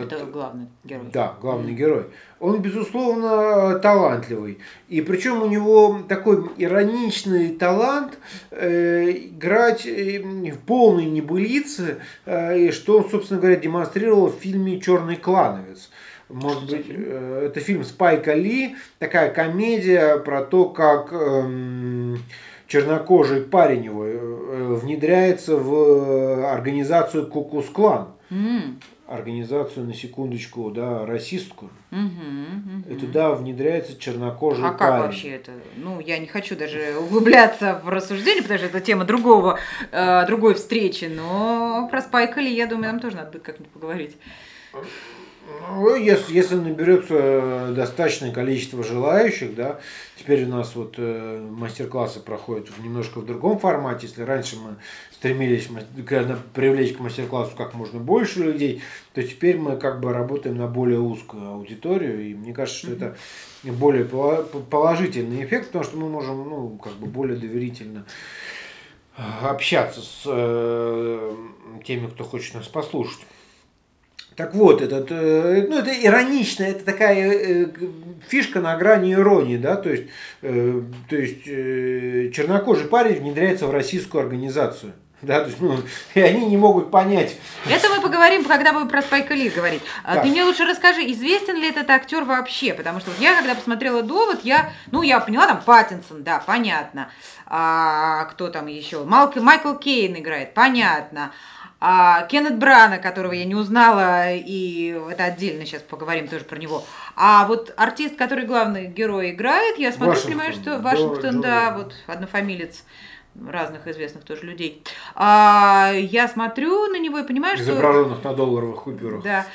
Это главный герой. да, главный герой. Он, безусловно, талантливый. И причем у него такой ироничный талант э, играть э, в полной небылице, э, что он, собственно говоря, демонстрировал в фильме «Черный клановец». Может быть, э, это фильм Спайка Ли, такая комедия про то, как эм, чернокожий парень его э, внедряется в организацию Кукус Клан. М, Организацию, на секундочку, да, расистскую. мгм, И мгм. туда внедряется чернокожий А как парень. вообще это? Ну, я не хочу даже углубляться в рассуждение, потому что это тема другого, э, другой встречи, но про Спайка Ли, я думаю, нам тоже надо будет как-нибудь поговорить. Ну, если, если наберется достаточное количество желающих, да, теперь у нас вот э, мастер-классы проходят в немножко в другом формате. Если раньше мы стремились к- привлечь к мастер-классу как можно больше людей, то теперь мы как бы работаем на более узкую аудиторию. И мне кажется, что это более положительный эффект, потому что мы можем, ну, как бы более доверительно э, общаться с э, теми, кто хочет нас послушать. Так вот, этот, э, ну, это иронично, это такая э, фишка на грани иронии, да, то есть, э, то есть чернокожий парень внедряется в российскую организацию. Да, то есть, ну, и они не могут понять. Это мы поговорим, когда будем про Спайка Ли говорить. Да. Ты мне лучше расскажи, известен ли этот актер вообще? Потому что вот я, когда посмотрела «Довод», я, ну, я поняла, там Паттинсон, да, понятно. А, кто там еще? Малк- Майкл Кейн играет, понятно. А, Кеннет Брана, которого я не узнала, и это отдельно сейчас поговорим тоже про него. А вот артист, который главный герой играет, я смотрю, Вашингтон, понимаю, что Джо- Вашингтон, Джо да, Байден. вот однофамилец разных известных тоже людей. А, я смотрю на него и понимаю, что... Изображенных на долларовых купюрах. Да.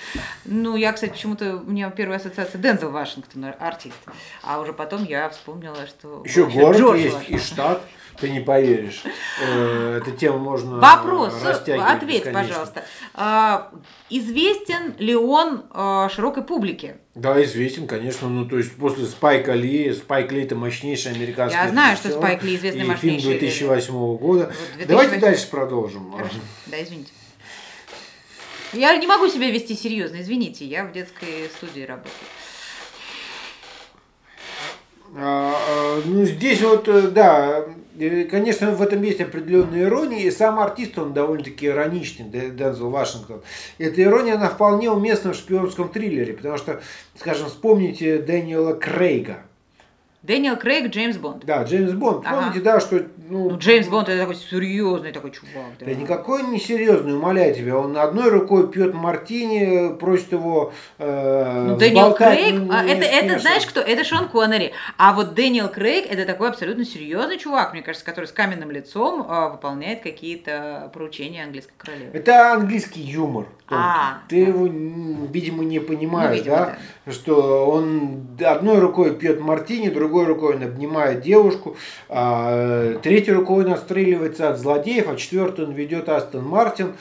Ну, я, кстати, почему-то у меня первая ассоциация Дензел Вашингтон, артист. А уже потом я вспомнила, что... Еще город Джордж есть Вашингтон. и штат, ты не поверишь. Э, Эту тему можно Вопрос, растягивать ответь, бесконечно. пожалуйста. А, известен ли он а, широкой публике? Да, известен, конечно. Ну, то есть после Спайка Ли, Спайк Ли это мощнейший американский Я знаю, что Спайк Ли известный, и мощнейший фильм 2008 года. Вот 2008. Давайте дальше продолжим. Хорошо. *laughs* Да, извините. Я не могу себя вести серьезно, извините, я в детской студии работаю. А, а, Ну, здесь вот, э, да, э, конечно, в этом есть определенная ирония, и сам артист, он довольно-таки ироничный, Дензел Вашингтон. Эта ирония, она вполне уместна в шпионском триллере, потому что, скажем, вспомните Дэниела Крейга. Дэниел Крейг, Джеймс Бонд. Да, Джеймс Бонд. Ага. Помните, да, что... Ну, Ну, Джеймс Бонд это такой серьезный такой чувак. Да никакой он не серьезный, умоляю тебя. Он одной рукой пьет мартини, просит его э, Ну, Дэниел Крейг, ну, а, не это, это смешно. знаешь кто? Это Шон Коннери. А вот Дэниел Крейг, это такой абсолютно серьезный чувак, мне кажется, который с каменным лицом а, выполняет какие-то поручения английской королевы. Это английский юмор. А. Ты его, м, видимо, не понимаешь, Ну, видимо, да? Что он одной рукой пьет мартини, другой рукой он обнимает девушку, а третьей рукой он отстреливается от злодеев, а четвертой он ведет Астон Мартин.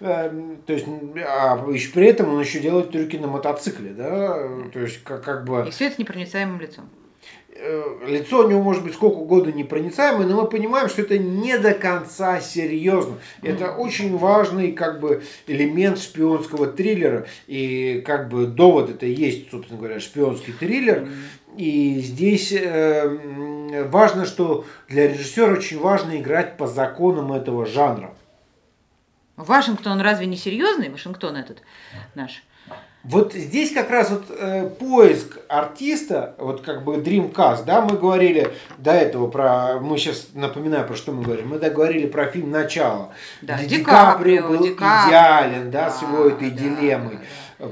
Эм, То есть, а при этом он еще делает трюки на мотоцикле, да? То есть, как, как бы... И все это с непроницаемым лицом. э, лицо у него может быть сколько угодно непроницаемое, но мы понимаем, что это не до конца серьезно. Это очень важный как бы элемент шпионского триллера. И как бы довод это и есть, собственно говоря, шпионский триллер. И здесь э, важно, что для режиссера очень важно играть по законам этого жанра. Вашингтон разве не серьезный? Вашингтон этот наш. Вот здесь как раз вот э, поиск артиста, вот как бы Dreamcast, да, мы говорили до этого про, мы сейчас напоминаю, про что мы говорим, мы договорили про фильм «Начало», Да, где Ди Каприо был Ди Каприо. идеален, да, с Да, его этой да, дилеммой.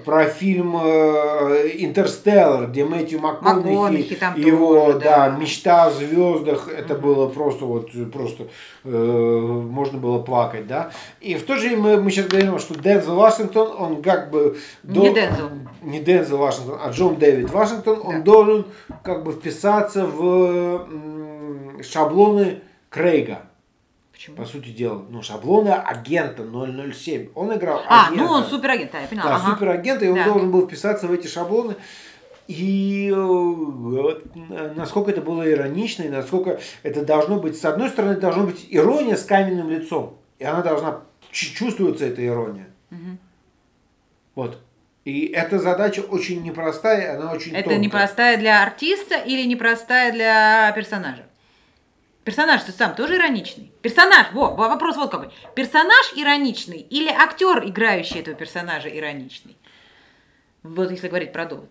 Про фильм э, «Интерстеллар», где Мэтью МакКонахи, МакКонахи там его, тоже, да, да. мечта о звездах, это было просто вот, просто э, можно было плакать, да. И в то же время мы, мы сейчас говорим, что Дензел Вашингтон, он как бы... Не Дензел. Не Дензел Вашингтон, а Джон Дэвид Вашингтон, он Да. должен как бы вписаться в шаблоны Крейга. Почему? По сути дела, ну, шаблоны агента 007. Он играл А, агента. ну он суперагент, да, я поняла. Да, ага. суперагент, и он Да. должен был вписаться в эти шаблоны. И э, вот, насколько это было иронично, и насколько это должно быть, с одной стороны, должно быть ирония с каменным лицом. И она должна чувствоваться, эта ирония. Вот. И эта задача очень непростая, она очень Это тонкая. непростая для артиста или непростая для персонажа? Персонаж ты сам тоже ироничный. Персонаж, во- вопрос вот какой. Персонаж ироничный или актер, играющий этого персонажа, ироничный? Вот если говорить про довод.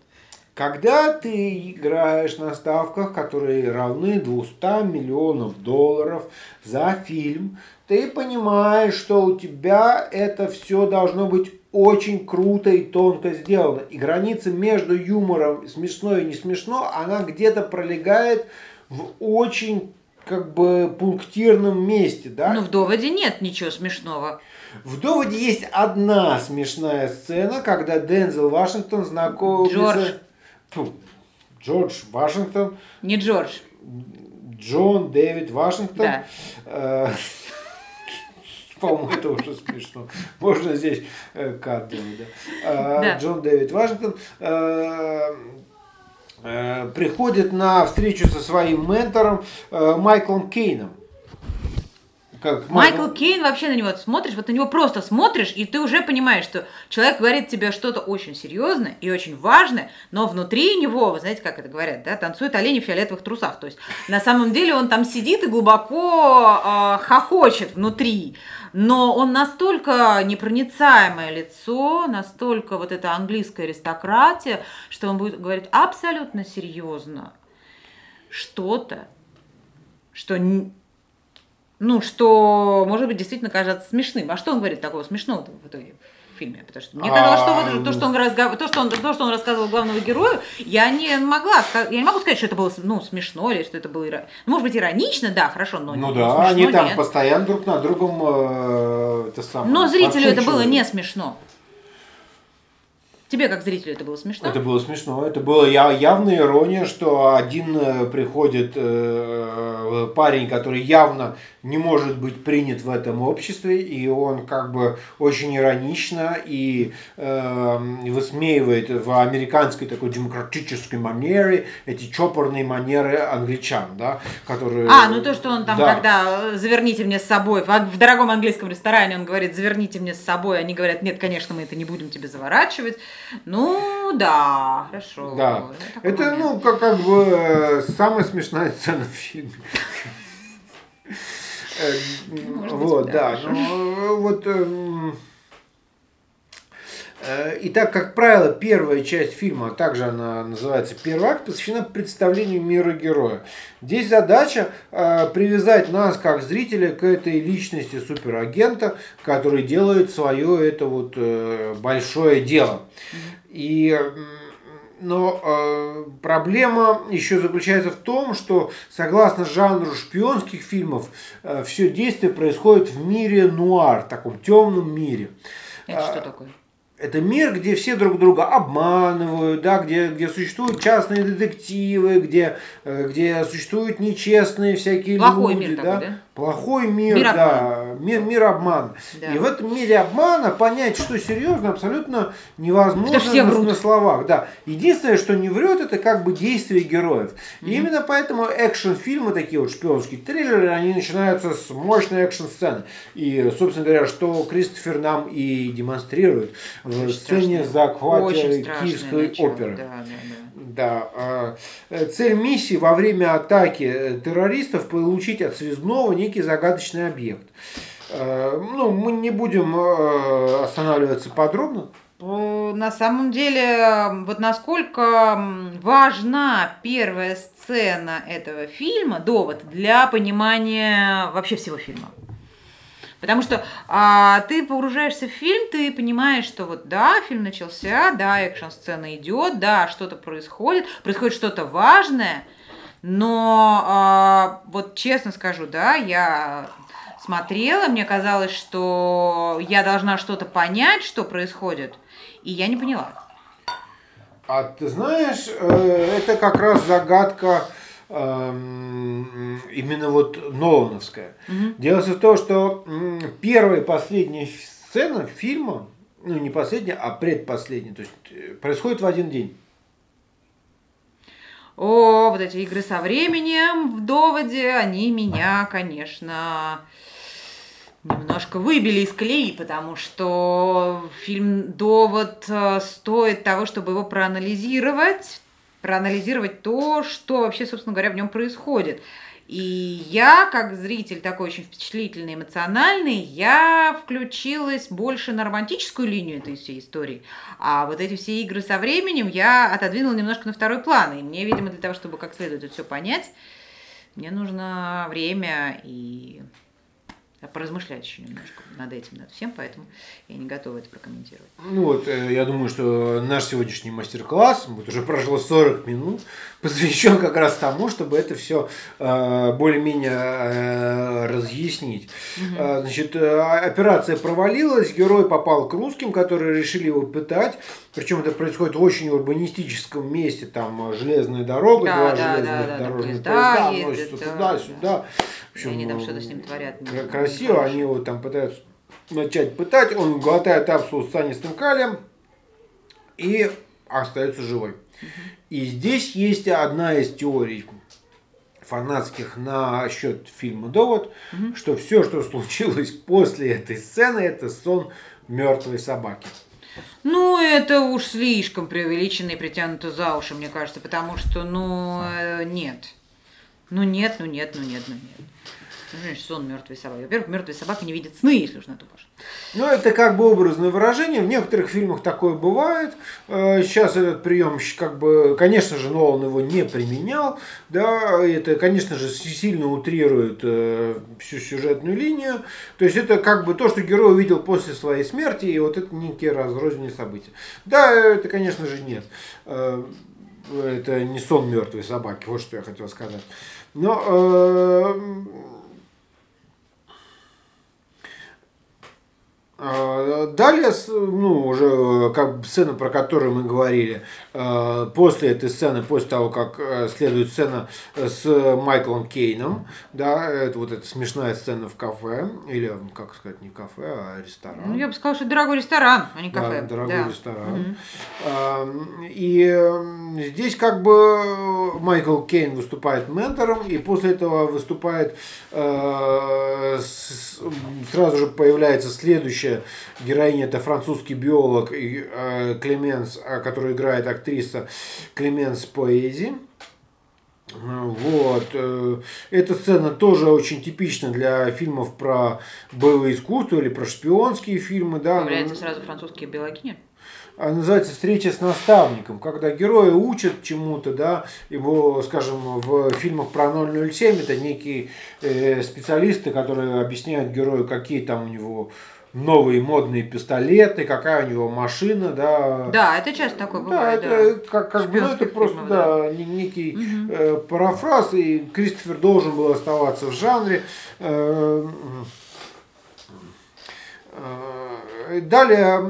Когда ты играешь на ставках, которые равны 200 миллионов долларов за фильм, ты понимаешь, что у тебя это все должно быть очень круто и тонко сделано. И граница между юмором смешно и не смешно, она где-то пролегает в очень как бы пунктирном месте, да? Ну, в доводе нет ничего смешного. В доводе есть одна смешная сцена, когда Дензел Вашингтон знакомится... Джордж. Фу, Джордж Вашингтон, Не Джордж. Джон Дэвид Вашингтон. Да. Э, По-моему, это уже смешно. Можно здесь э, кат делать, да. Э, Да. Джон Дэвид Вашингтон приходит на встречу со своим ментором э, Майклом Кейном. Как Майкл Кейн, вообще на него смотришь, вот на него просто смотришь, и ты уже понимаешь, что человек говорит тебе что-то очень серьезное и очень важное, но внутри него, вы знаете, как это говорят, да, танцуют олени в фиолетовых трусах. То есть на самом деле он там сидит и глубоко э, хохочет внутри. Но он настолько непроницаемое лицо, настолько вот эта английская аристократия, что он будет говорить абсолютно серьезно что-то, что ну, что, может быть, действительно кажется смешным. А что он говорит такого смешного в итоге в фильме? Потому что мне казалось, что вот то, что он, разгов- то, что он, то, что он рассказывал главному герою, я не могла, я не могу сказать, что это было ну, смешно или что это было, ну, может быть, иронично, да, хорошо, но Ну не да, смешно, они там нет. постоянно друг на другом э, это самое, Но зрителю это было не смешно. Тебе, как зрителю, это было смешно? Это было смешно. Это была явная ирония, что один э, приходит э, парень, который явно не может быть принят в этом обществе, и он как бы очень иронично и э, высмеивает в американской такой демократической манере эти чопорные манеры англичан, да, которые... А, ну то, что он там, Да. когда э, заверните мне с собой, в, дорогом английском ресторане он говорит, заверните мне с собой, они говорят, нет, конечно, мы это не будем тебе заворачивать. Ну, да, хорошо. Да. такой Это, момент. ну, как, как бы э, самая смешная сцена в фильме. *laughs* Э, Может Вот, да. Ну, вот эм, Э, и так, как правило, первая часть фильма, а также она называется «Первый акт», посвящена представлению мира героя. Здесь задача э, привязать нас, как зрителя, к этой личности суперагента, который делает свое это вот э, большое дело. И но э, проблема еще заключается в том, что согласно жанру шпионских фильмов, э, все действие происходит в мире нуар, таком темном мире. Это что такое? Это мир, где все друг друга обманывают, да, где, где существуют частные детективы, где, э, где существуют нечестные всякие Плохой люди. мир да? такой, да? Плохой мир, Мир да. Мир, мир обман. Да. И в этом мире обмана понять, что серьезно, абсолютно невозможно все на- врут. на словах. Да. Единственное, что не врет, это как бы действия героев. И именно поэтому экшн-фильмы, такие вот шпионские триллеры, они начинаются с мощной экшн-сцены. И, собственно говоря, что Кристофер нам и демонстрирует в Очень сцене страшное. захвата Киевской начало. оперы. Да, да, да. Да. а, э, Цель миссии во время атаки э, террористов получить от связного некий загадочный объект. Э, Ну, мы не будем э, останавливаться подробно. На самом деле, вот насколько важна первая сцена этого фильма, довод, для понимания вообще всего фильма. Потому что а, ты погружаешься в фильм, ты понимаешь, что вот да, фильм начался, да, экшн-сцена идет, да, что-то происходит, происходит что-то важное, но а, вот честно скажу, да, я смотрела, мне казалось, что я должна что-то понять, что происходит, и я не поняла. А ты знаешь, э, это как раз загадка эм, именно вот Нолановская. Дело в том, что первая и последняя сцена фильма, ну не последняя, а предпоследняя, то есть э, происходит в один день. О, вот эти игры со временем в доводе, они меня, конечно, немножко выбили из колеи, потому что фильм «Довод» э, стоит того, чтобы его проанализировать, проанализировать то, что вообще, собственно говоря, в нем происходит. И я, как зритель такой очень впечатлительный, эмоциональный, я включилась больше на романтическую линию этой всей истории. А вот эти все игры со временем я отодвинула немножко на второй план. И мне, видимо, для того, чтобы как следует это все понять, мне нужно время и поразмышлять еще немножко над этим, над всем, поэтому я не готова это прокомментировать. Ну вот, э, я думаю, что наш сегодняшний мастер-класс, вот уже прошло 40 минут, посвящен как раз тому, чтобы это все более-менее э, разъяснить. Э, Значит, э, операция провалилась, герой попал к русским, которые решили его пытать. Причем это происходит в очень урбанистическом месте, там э, железная дорога, Да, два да, железных да, да, дорожных поезда поезда ездят, носятся да, туда-сюда. И они там э, что-то с ним творят. кра- красиво, они его там пытаются начать пытать, он глотает абсолют с цианистым калием и остается живой. И здесь есть одна из теорий фанатских на счет фильма «Довод», что все, что случилось после этой сцены, это сон мертвой собаки. Ну, это уж слишком преувеличенно и притянуто за уши, мне кажется, потому что, ну, э, нет. Ну, нет, ну, нет, ну, нет, ну, нет. Значит, сон мертвой собаки. Во-первых, мертвые собаки не видят сны, если уж на то пошло. Ну, это как бы образное выражение. В некоторых фильмах такое бывает. Э, Сейчас этот прием, как бы, конечно же, Нолан его не применял. Да, это, конечно же, сильно утрирует э, всю сюжетную линию. То есть это как бы то, что герой увидел после своей смерти, и вот это некие разрозненные события. Да, это, конечно же, нет. Э, Это не сон мертвой собаки, вот что я хотел сказать. Но э, Далее, с- ну, уже э, как сцена, про которую мы говорили, э, после этой сцены, после того, как э, следует сцена с Майклом Кейном, да, это вот эта смешная сцена в кафе, или, как сказать, не кафе, а ресторан. Ну, я бы сказала, что дорогой ресторан, а не Да, кафе. дорогой Да. ресторан. А, И здесь как бы Майкл Кейн выступает ментором, и после этого выступает сразу же появляется следующая героиня, это французский биолог э, Клеменс, а, которую играет актриса Клеменс Поэзи. Вот. э, Эта сцена тоже очень типична для фильмов про боевое искусство или про шпионские фильмы. Да. Появляются сразу французские белокини. а, называется «Встреча с наставником», когда герои учат чему-то, да, его, скажем, в фильмах про 007 это некие э, специалисты, которые объясняют герою, какие там у него новые модные пистолеты, какая у него машина, да. Да, это часто такое бывает. Да, это да. как, как бы, ну, это просто, фильмов, да, да, некий угу. э, парафраз, и Кристофер должен был оставаться в жанре. Э, э, далее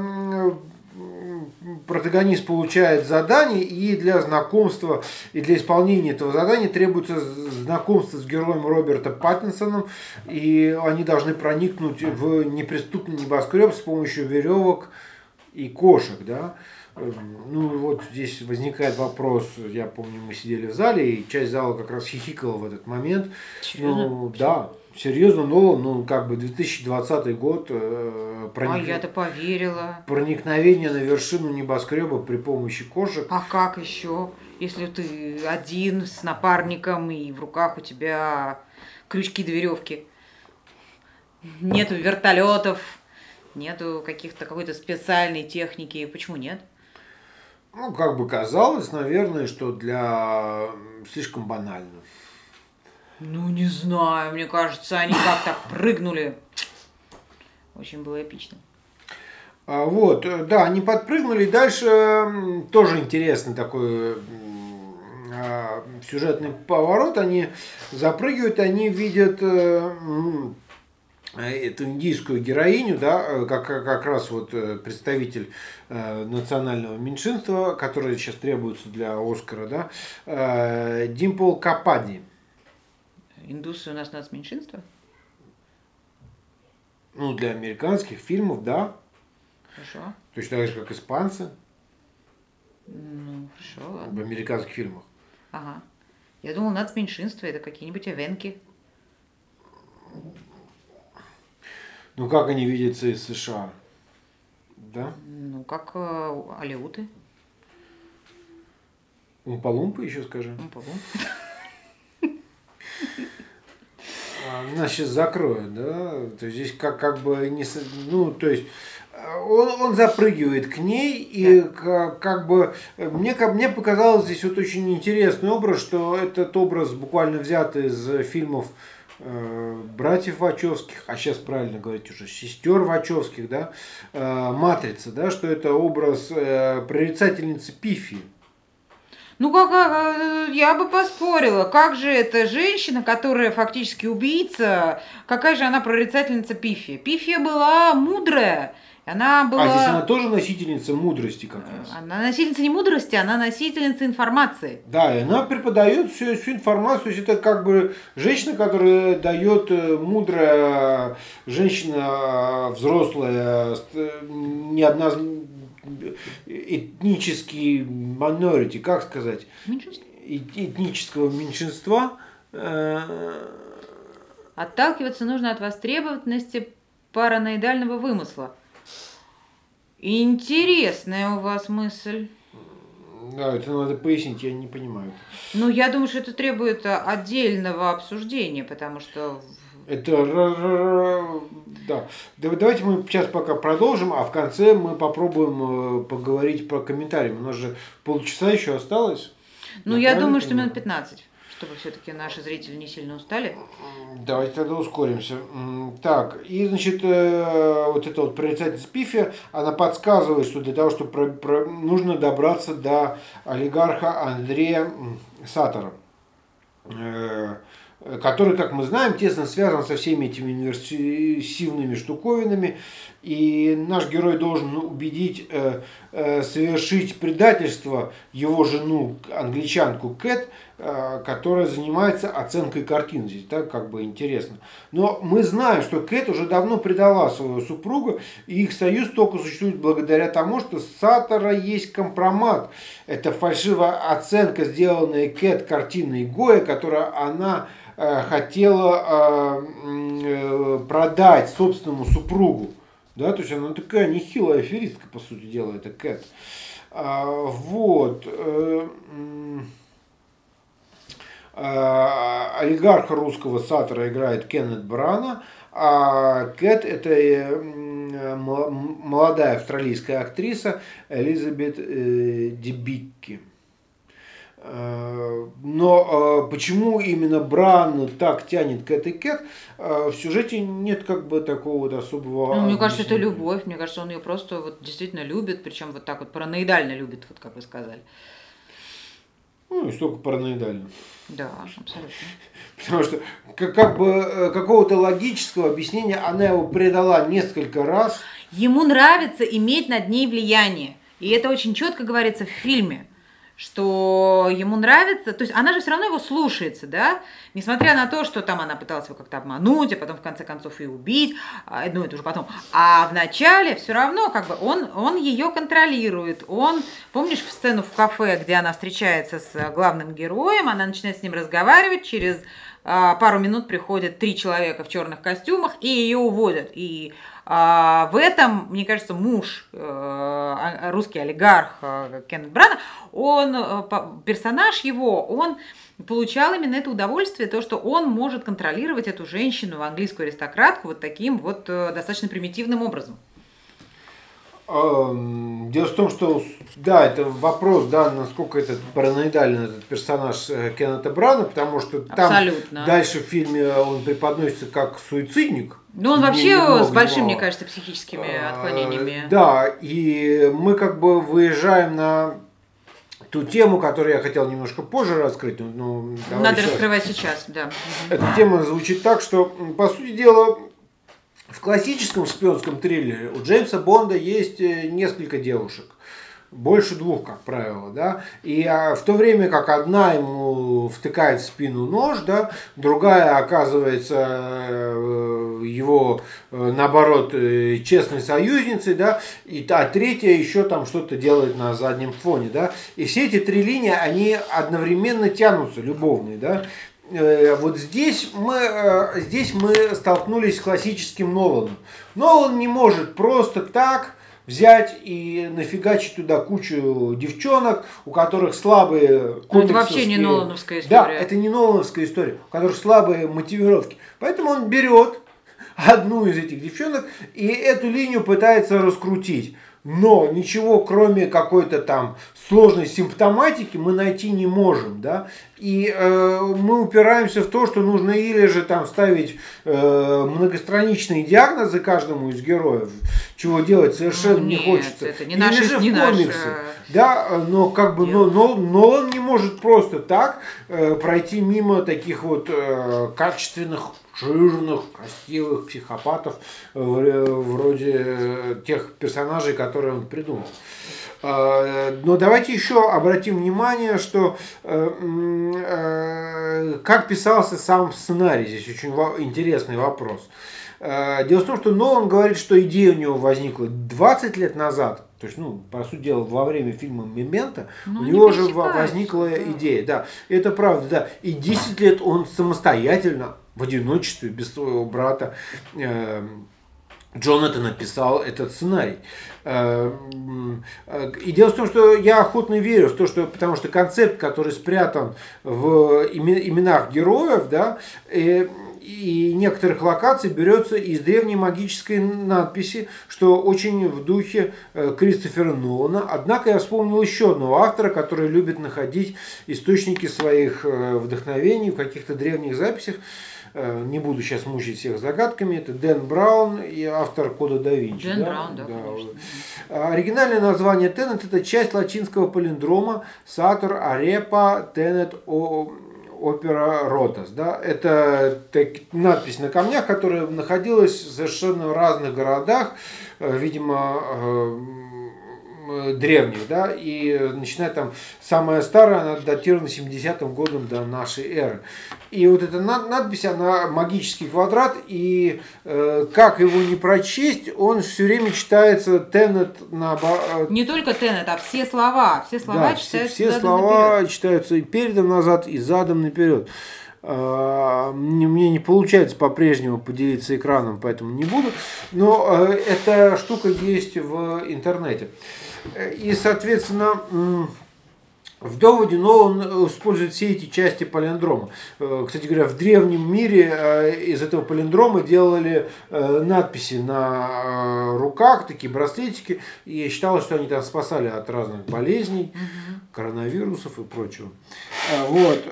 протагонист получает задание, и для знакомства, и для исполнения этого задания требуется знакомство с героем Роберта Паттинсоном, и они должны проникнуть в неприступный небоскреб с помощью веревок и кошек, да. Ну вот здесь возникает вопрос, я помню, мы сидели в зале, и часть зала как раз хихикала в этот момент. Ну, да, Серьезно, Нолан, ну, как бы 2020 год. Э, проник... А я-то поверила. Проникновение на вершину небоскреба при помощи кошек. А как еще? Если ты один с напарником и в руках у тебя крючки до веревки. Нету вертолетов, нету каких-то какой-то специальной техники. Почему нет? Ну, как бы казалось, наверное, что для слишком банально. Ну, не знаю, мне кажется, они как так прыгнули. Очень было эпично. А, вот, э, да, они подпрыгнули. Дальше тоже интересный такой а, сюжетный поворот. Они запрыгивают, они видят э, эту индийскую героиню, да, э, как, как раз вот представитель национального меньшинства, которое сейчас требуется для Оскара, да, Димпл Капади. Индусы у нас нацменьшинство? Ну, для американских фильмов, да. Хорошо. Точно так же, как испанцы. Ну, хорошо, ладно. В американских фильмах. Ага. Я думал, нацменьшинство это какие-нибудь эвенки. Ну, как они видятся из США? Да? Ну, как э, алиуты. Умпалумпы еще скажи. Умпалумпы. *laughs* нас сейчас закроют, да, то есть здесь как, как бы не, ну, то есть э, он, он запрыгивает к ней, и как, как бы мне, как, мне показалось здесь вот очень интересный образ, что этот образ буквально взят из фильмов э, братьев Вачовских, а сейчас правильно говорить уже сестер Вачовских, да, э, Матрица, да, что это образ э, прорицательницы Пифи. Ну, как, э, я бы поспорила, как же эта женщина, которая фактически убийца, какая же она прорицательница Пифи? Пифия была мудрая, она была... А здесь она тоже носительница мудрости как раз. Она носительница не мудрости, она носительница информации. Да, и она преподает всю, всю информацию. То есть это как бы женщина, которая дает э, мудрая женщина, взрослая, не одна этнический minority, как сказать, этнического меньшинства. Э, Отталкиваться нужно от востребованности параноидального вымысла. Интересная у вас мысль. Да, это надо пояснить, я не понимаю. Ну, я думаю, что это требует отдельного обсуждения, потому что это да. Давайте мы сейчас пока продолжим, а в конце мы попробуем э, поговорить про комментарии. У нас же полчаса еще осталось. Ну, я, я думаю, что минут 15, чтобы все-таки наши зрители не сильно устали. Давайте тогда ускоримся. Так, и, значит, э, вот эта вот прорицательница Пифи, она подсказывает, что для того, чтобы про, про, нужно добраться до олигарха Андрея Сатора э, который, как мы знаем, тесно связан со всеми этими инверсивными штуковинами. И наш герой должен убедить э, э, совершить предательство его жену, англичанку Кэт, э, которая занимается оценкой картин. Здесь так как бы интересно. Но мы знаем, что Кэт уже давно предала своего супруга, и их союз только существует благодаря тому, что Сатора есть компромат. Это фальшивая оценка, сделанная Кэт картиной Гоя, которую она Э, хотела э, э, продать собственному супругу. Да, то есть она такая нехилая аферистка, по сути дела, это Кэт. А, вот. Олигарха русского Сатора играет Кеннет Брана, А Кэт это э, молодая австралийская актриса Элизабет э, Дебикки. Э, но почему именно Бран так тянет к этой Кэт, в сюжете нет как бы такого вот особого... Ну, мне кажется, это любовь. Мне кажется, он ее просто вот действительно любит, причем вот так вот параноидально любит, вот как вы сказали. Ну, и столько параноидально. Да, абсолютно. *laughs* Потому что как, как бы э, какого-то логического объяснения она его предала несколько раз. Ему нравится иметь над ней влияние. И это очень четко говорится в фильме что ему нравится, то есть она же все равно его слушается, да, несмотря на то, что там она пыталась его как-то обмануть, а потом в конце концов и убить, а, ну это уже потом, а в начале все равно как бы он, он ее контролирует, он, помнишь в сцену в кафе, где она встречается с главным героем, она начинает с ним разговаривать, через а, пару минут приходят три человека в черных костюмах и ее уводят, и а, в этом, мне кажется, муж, э, а, русский олигарх э, Кеннет Брана, он, э, персонаж его, он получал именно это удовольствие, то, что он может контролировать эту женщину, английскую аристократку, вот таким вот достаточно примитивным образом. Дело в том, что, да, это вопрос, да, насколько этот параноидальный этот персонаж Кеннета Брана, потому что там Абсолютно. дальше в фильме он преподносится как суицидник, ну, он вообще немного, с большими, мне кажется, психическими а, отклонениями. Да, и мы как бы выезжаем на ту тему, которую я хотел немножко позже раскрыть. Ну, Надо сейчас. раскрывать сейчас, да. Эта тема звучит так, что, по сути дела, в классическом шпионском триллере у Джеймса Бонда есть э, несколько девушек больше двух, как правило, да, и а, в то время как одна ему втыкает в спину нож, да, другая оказывается э, его, э, наоборот, э, честной союзницей, да, и а третья еще там что-то делает на заднем фоне, да, и все эти три линии, они одновременно тянутся, любовные, да, вот здесь мы, здесь мы столкнулись с классическим Ноланом. Нолан не может просто так взять и нафигачить туда кучу девчонок, у которых слабые комиксовские... Это вообще не Нолановская история. Да, это не Нолановская история, у которых слабые мотивировки. Поэтому он берет одну из этих девчонок и эту линию пытается раскрутить но ничего кроме какой-то там сложной симптоматики мы найти не можем, да, и э, мы упираемся в то, что нужно или же там ставить э, многостраничные диагнозы каждому из героев, чего делать совершенно ну, нет, не хочется, это не или наши, же в не комиксы, наш, да, но как бы, но, но, но он не может просто так э, пройти мимо таких вот э, качественных жирных, красивых психопатов э, вроде тех персонажей, которые он придумал. А, но давайте еще обратим внимание, что э, э, как писался сам сценарий, здесь очень интересный вопрос. Дело в том, что Нолан говорит, что идея у него возникла 20 лет назад, то есть, ну, по сути дела, во время фильма «Мемента» ну, у него же возникла да. идея. Да, это правда, да. И 10 лет он самостоятельно в одиночестве, без своего брата, э, Джонатан написал этот сценарий. Э, э, и дело в том, что я охотно верю в то, что потому что концепт, который спрятан в именах героев, да, и некоторых локаций берется из древней магической надписи, что очень в духе Кристофера Нолана. Однако я вспомнил еще одного автора, который любит находить источники своих вдохновений в каких-то древних записях. Э, не буду сейчас мучить всех загадками, это Дэн Браун и автор кода да Винчи. Дэн да? Браун, да, да. Конечно. А, оригинальное название Тенет это часть латинского палиндрома Сатур Арепа Тенет Опера Ротас. Да? Это так, надпись на камнях, которая находилась в совершенно разных городах. Э, видимо, э, древних, да, и начиная там, самая старая, она датирована 70-м годом до нашей эры. И вот эта надпись, она магический квадрат, и э, как его не прочесть, он все время читается тенет на... Э, не только тенет, а все слова, все слова да, читаются все, все слова наперед. читаются и передом назад, и задом наперед. А, мне не получается по-прежнему поделиться экраном, поэтому не буду. Но э, эта штука есть в интернете. И, соответственно, В доводе Нолан использует все эти части палиндрома. Э, кстати говоря, в древнем мире э, из этого палиндрома делали э, надписи на руках, такие браслетики, и считалось, что они там спасали от разных болезней, коронавирусов и прочего. Вот.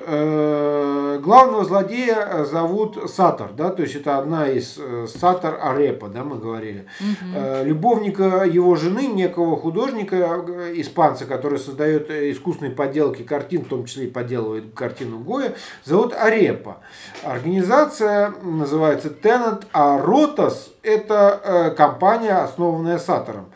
Главного злодея зовут Сатор, да, то есть это одна из Сатор Арепа, да, мы говорили. Любовника его жены, некого художника, испанца, который создает искусственный подделки картин, в том числе и подделывает картину Гоя, зовут Арепа. Организация называется Tenant, а Ротас – это э, компания, основанная Сатором.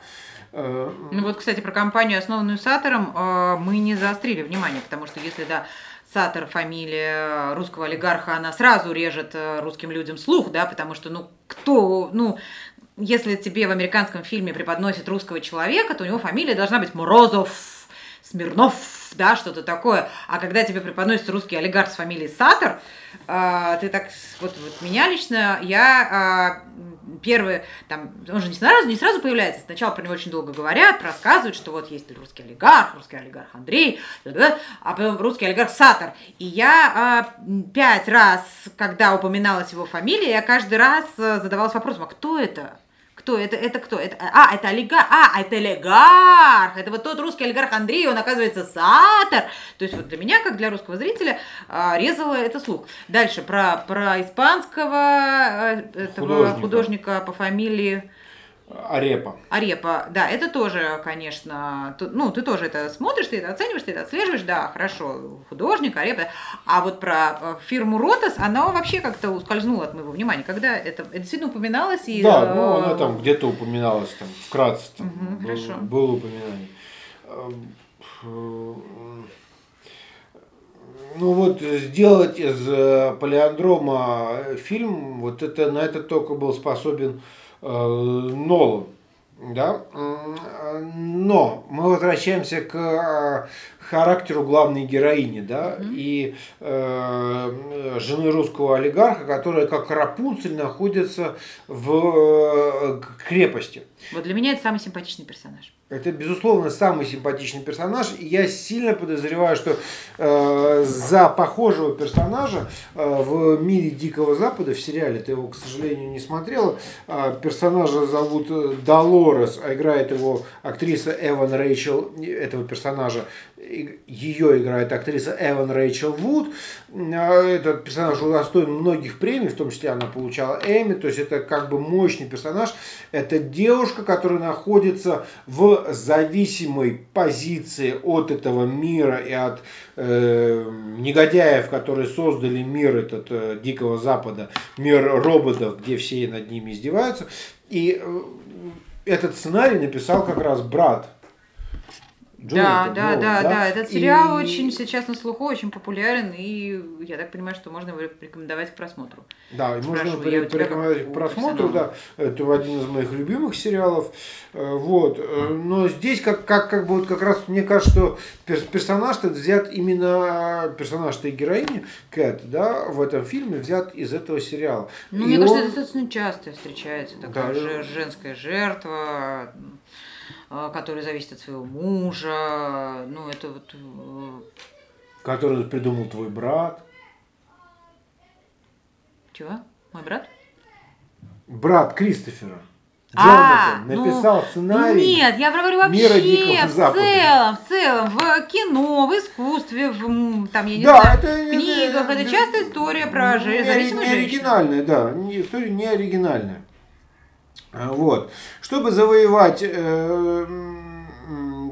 Э, ну вот, кстати, про компанию, основанную Сатором, э, мы не заострили внимание, потому что если, да, Сатор, фамилия русского олигарха, она сразу режет русским людям слух, да, потому что, ну, кто, ну, если тебе в американском фильме преподносят русского человека, то у него фамилия должна быть Морозов, Смирнов, да, что-то такое. А когда тебе преподносится русский олигарх с фамилией Сатор, э, ты так, вот, вот меня лично, я э, первый, там, он же не сразу, не сразу появляется, сначала про него очень долго говорят, рассказывают, что вот есть русский олигарх, русский олигарх Андрей, а потом русский олигарх Сатор. И я э, пять раз, когда упоминалась его фамилия, я каждый раз задавалась вопросом, а кто это? Кто это? Это кто? Это, а, это олигарх. А, это олигарх. Это вот тот русский олигарх Андрей, он оказывается сатор. То есть вот для меня, как для русского зрителя, а, резало это слух. Дальше про, про испанского а, этого художника, художника по фамилии... Арепа. Арепа, да, это тоже, конечно, ну, ты тоже это смотришь, ты это оцениваешь, ты это отслеживаешь, да, хорошо, художник, Арепа. А вот про э, фирму Ротас, она вообще как-то ускользнула от моего внимания. Когда это, это действительно упоминалось? И, да, ну, она там где-то упоминалась, там, вкратце, там, угу, был, хорошо. было упоминание. Эм, э, ну вот сделать из э, полиандрома фильм, вот это на это только был способен Э, Нолан. Да? Но мы возвращаемся к э, характеру главной героини, да, mm-hmm. и э, жены русского олигарха, которая как Рапунцель находится в э, крепости. Вот для меня это самый симпатичный персонаж. Это, безусловно, самый симпатичный персонаж. И я сильно подозреваю, что э, за похожего персонажа э, в мире Дикого Запада, в сериале, ты его, к сожалению, не смотрела, э, персонажа зовут Долорес, а играет его актриса Эван Рэйчел, этого персонажа, ее играет актриса Эван Рэйчел Вуд. А этот персонаж удостоен многих премий, в том числе она получала Эми, то есть это как бы мощный персонаж. Это девушка, которая находится в зависимой позиции от этого мира и от э, негодяев, которые создали мир этот э, Дикого Запада, мир роботов, где все над ними издеваются. И э, этот сценарий написал как раз брат да, да, Нолан, да, да, да. Этот сериал и... очень сейчас на слуху, очень популярен, и я так понимаю, что можно его рекомендовать к просмотру. Да, и можно его порекомендовать к просмотру, да. Это один из моих любимых сериалов. Э, вот. Э, но здесь как, как, как бы вот как раз мне кажется, что персонаж-то взят именно персонаж-то и героини Кэт, да, в этом фильме взят из этого сериала. Ну, и мне он... кажется, это достаточно часто встречается такая да, женская жертва который зависит от своего мужа. Ну, это вот... Э, который придумал твой брат. Чего? Мой брат? Брат Кристофера. Джонатан а, написал ну, сценарий. Нет, я говорю вообще мира Дикого в Запада. целом, в целом, в кино, в искусстве, в, там, я не да, знаю, это, в книгах. Это, это частая история про не, зависимую не оригинальная, да, история не оригинальная. А, вот. Чтобы завоевать э,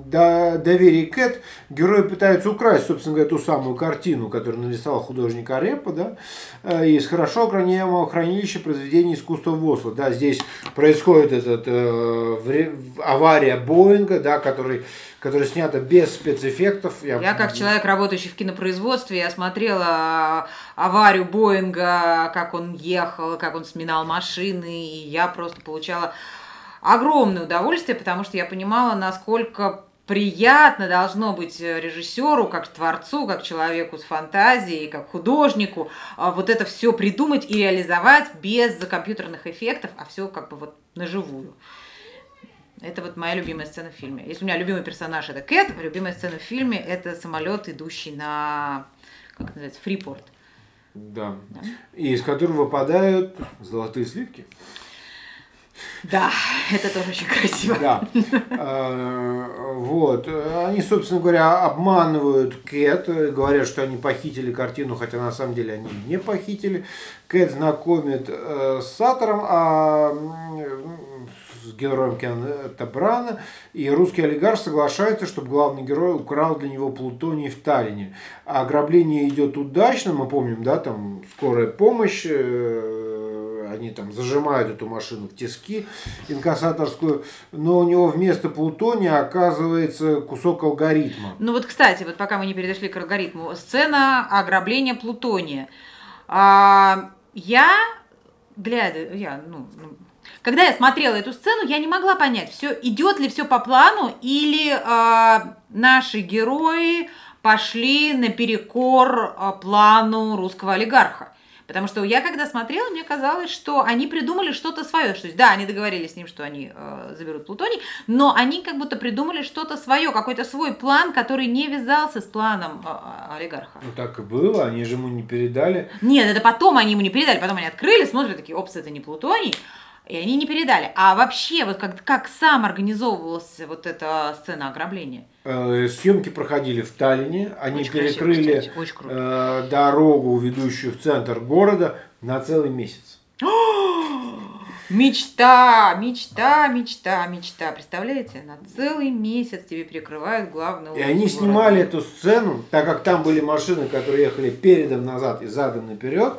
доверие Кэт, герои пытаются украсть, собственно говоря, ту самую картину, которую нарисовал художник Арепа, да, э, из хорошо охраняемого хранилища произведений искусства ВОСЛа. Да, здесь происходит этот, э, авария Боинга, да, который которая снята без спецэффектов. Я, я как человек, работающий в кинопроизводстве, я смотрела а, аварию Боинга, как он ехал, как он сминал машины, и я просто получала огромное удовольствие, потому что я понимала, насколько приятно должно быть режиссеру, как творцу, как человеку с фантазией, как художнику, а, вот это все придумать и реализовать без компьютерных эффектов, а все как бы вот наживую. Это вот моя любимая сцена в фильме. Если у меня любимый персонаж это Кэт, любимая сцена в фильме это самолет, идущий на как называется, фрипорт. Да. да. И из которого выпадают золотые сливки. Да, *laughs* это тоже очень красиво. Да. А, вот. Они, собственно говоря, обманывают Кэт, говорят, что они похитили картину, хотя на самом деле они не похитили. Кэт знакомит э, с Сатором, а героем Кеннета Брана, и русский олигарх соглашается, чтобы главный герой украл для него плутоний в Таллине. А ограбление идет удачно, мы помним, да, там скорая помощь, э, они там зажимают эту машину в тиски инкассаторскую, но у него вместо плутония оказывается кусок алгоритма. Ну вот, кстати, вот пока мы не перешли к алгоритму, сцена ограбления плутония. А, я, глядя, я, ну, ну когда я смотрела эту сцену, я не могла понять, все идет ли все по плану или э, наши герои пошли наперекор э, плану русского олигарха. Потому что я когда смотрела, мне казалось, что они придумали что-то свое. То есть, да, они договорились с ним, что они э, заберут Плутоний, но они как будто придумали что-то свое, какой-то свой план, который не вязался с планом э, олигарха. Ну так и было, они же ему не передали. Нет, это потом они ему не передали, потом они открыли, смотрят такие, опс, это не Плутоний. И они не передали. А вообще, вот как, как сам организовывалась вот эта сцена ограбления? Э, съемки проходили в Таллине. Они очень перекрыли красиво, очень э, дорогу, ведущую в центр города, на целый месяц. *gasps* Мечта, мечта, мечта, мечта. Представляете, на целый месяц тебе перекрывают главную И они снимали эту сцену, так как там были машины, которые ехали передом назад и задом наперед.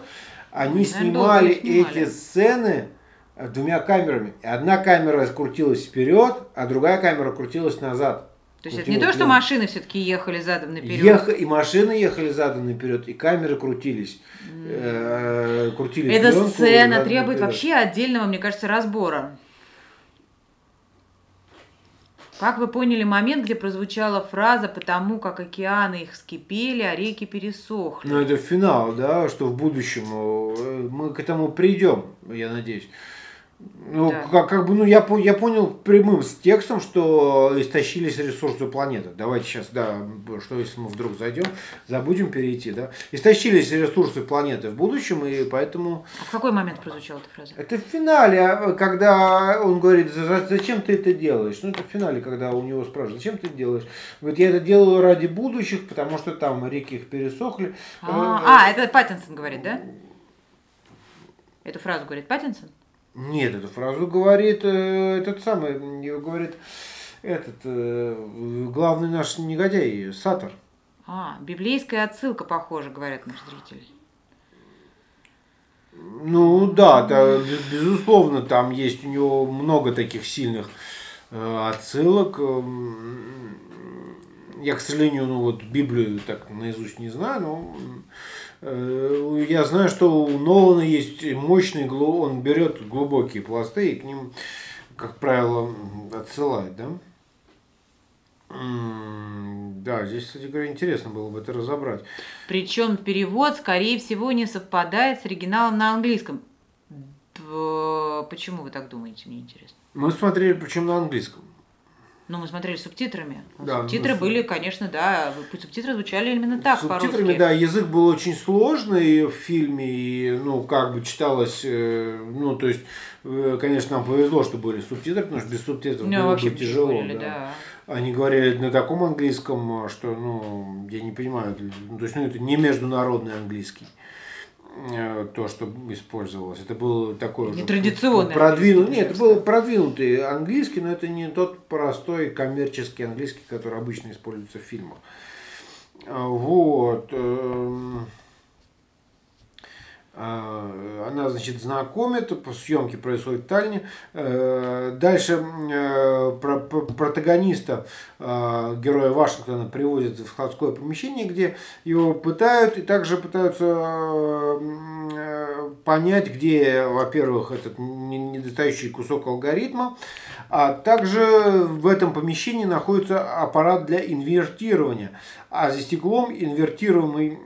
Они снимали, снимали эти сцены двумя камерами. И одна камера крутилась вперед, а другая камера крутилась назад. То есть это не то, что машины все-таки ехали задом наперед. Ех... И машины ехали задом наперед, и камеры крутились. Mm. крутились Эта пленку, сцена требует наперед. вообще отдельного, мне кажется, разбора. Как вы поняли момент, где прозвучала фраза «потому как океаны их скипели, а реки пересохли»? Ну, это финал, да, что в будущем э, мы к этому придем, я надеюсь. Ну, да. как, как бы, ну, я, я понял прямым текстом, что истощились ресурсы планеты. Давайте сейчас, да, что если мы вдруг зайдем, забудем перейти, да. Истощились ресурсы планеты в будущем, и поэтому... А в какой момент прозвучала эта фраза? Это в финале, а, когда он говорит, зачем ты это делаешь? Ну, это в финале, когда у него спрашивают, зачем ты это делаешь? Говорит, я это делаю ради будущих, потому что там реки их пересохли. А, а это Паттинсон говорит, да? Эту фразу говорит Паттинсон? Нет, эту фразу говорит э, этот самый, ее говорит этот э, главный наш негодяй, Сатор. А, библейская отсылка, похоже, говорят наши зрители. Ну да, да, безусловно, там есть у него много таких сильных э, отсылок. Эм, я, к сожалению, ну вот Библию так наизусть не знаю, но я знаю, что у Нолана есть мощный, он берет глубокие пласты и к ним, как правило, отсылает, да? Да, здесь, кстати говоря, интересно было бы это разобрать. Причем перевод, скорее всего, не совпадает с оригиналом на английском. Почему вы так думаете, мне интересно? Мы смотрели, причем на английском. Ну, мы смотрели субтитрами. Да, субтитры ну, были, конечно, да, субтитры звучали именно так Субтитрами, да, язык был очень сложный в фильме, и, ну, как бы читалось, э, ну, то есть, э, конечно, нам повезло, что были субтитры, потому что без субтитров ну, было бы тяжело. Говорили, да. да. Они говорили на таком английском, что, ну, я не понимаю, ну, то есть, ну, это не международный английский. Э, то, что использовалось. Это был такой Нетрадиционный продвинутый, Нет, это был продвинутый английский, но это не тот простой коммерческий английский, который обычно используется в фильмах. А, вот. А, она, значит, знакомит, съемки происходят в Таллине. Э, дальше э, протагониста, э, героя Вашингтона, приводят в складское помещение, где его пытают, и также пытаются понять, где, во-первых, этот недостающий кусок алгоритма, а также в этом помещении находится аппарат для инвертирования. а за стеклом инвертируемый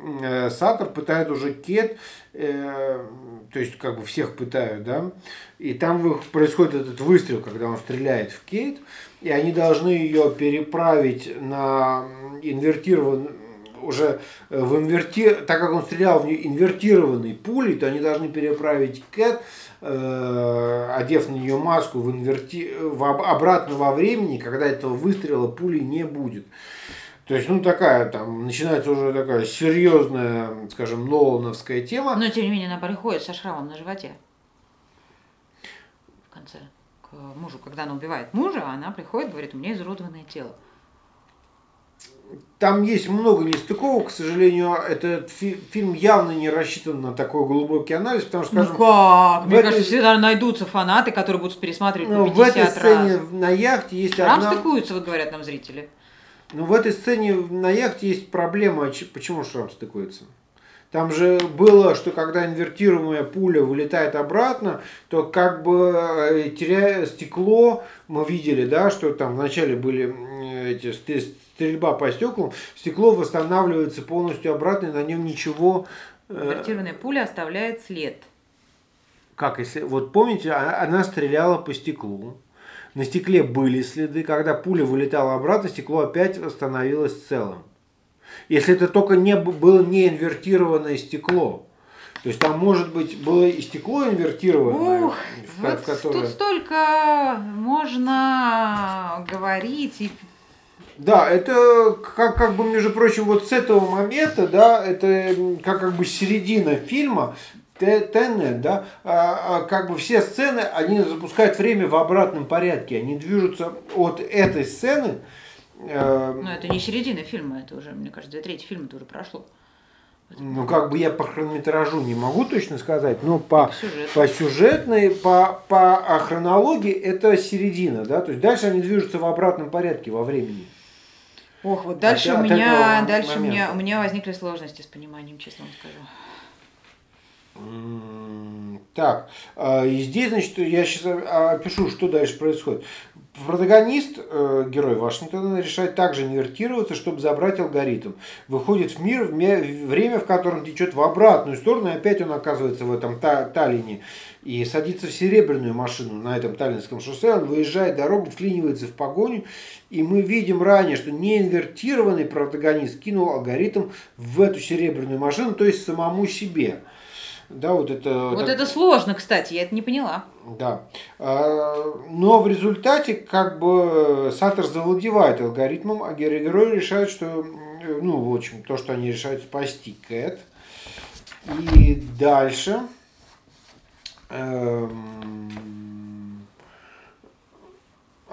сатор пытает уже кет, э, то есть как бы всех пытают, да, и там происходит этот выстрел, когда он стреляет в Кейт, и они должны ее переправить на инвертированный уже в инверти... так как он стрелял в инвертированной пулей, то они должны переправить Кэт, э, одев на нее маску в инверти... в... обратно во времени, когда этого выстрела пули не будет. То есть, ну, такая там, начинается уже такая серьезная, скажем, Нолановская тема. Но, тем не менее, она приходит со шрамом на животе. В конце. К мужу. Когда она убивает мужа, она приходит, говорит, у меня изуродованное тело. Там есть много нестыковок, к сожалению, этот фи- фильм явно не рассчитан на такой глубокий анализ, потому что, ну скажем, ну как? Мне этой... кажется, всегда найдутся фанаты, которые будут пересматривать ну, по 50 в этой сцене раз. на яхте есть Там одна... стыкуются, вот говорят нам зрители. Ну, в этой сцене на яхте есть проблема. Почему шрам стыкуется? Там же было, что когда инвертируемая пуля вылетает обратно, то как бы э, теряя стекло, мы видели, да, что там вначале были эти стрельба по стеклам, стекло восстанавливается полностью обратно, и на нем ничего... Э, Инвертированная пуля оставляет след. Как если... Вот помните, а, она стреляла по стеклу. На стекле были следы. Когда пуля вылетала обратно, стекло опять становилось целым. Если это только не было не инвертированное стекло. То есть там может быть было и стекло инвертированное, Ух, в, вот в которое... Тут столько можно говорить и да, это как, как бы, между прочим, вот с этого момента, да, это как, как бы середина фильма, Теннет, да, а, а, как бы все сцены, они запускают время в обратном порядке, они движутся от этой сцены, Э, ну, это не середина фильма, это уже, мне кажется, две трети фильма тоже прошло. Ну, как бы я по хронометражу не могу точно сказать, но по, по сюжетной, по, по хронологии это середина, да, то есть дальше они движутся в обратном порядке во времени. Ох, вот дальше от, у меня, от дальше у меня, у меня возникли сложности с пониманием, честно вам скажу. Так, а, и здесь, значит, я сейчас опишу, что дальше происходит. Протагонист, э, герой Вашингтона, решает также инвертироваться, чтобы забрать алгоритм. Выходит в мир, время, в котором течет в обратную сторону, и опять он оказывается в этом та Таллине. И садится в серебряную машину на этом таллинском шоссе, он выезжает дорогу, вклинивается в погоню, и мы видим ранее, что неинвертированный протагонист кинул алгоритм в эту серебряную машину, то есть самому себе. Да, вот это, вот так... это сложно, кстати, я это не поняла. Да. А, но в результате как бы Саттер завладевает алгоритмом, а герои решают, что, ну, в общем, то, что они решают спасти Кэт. И дальше эм,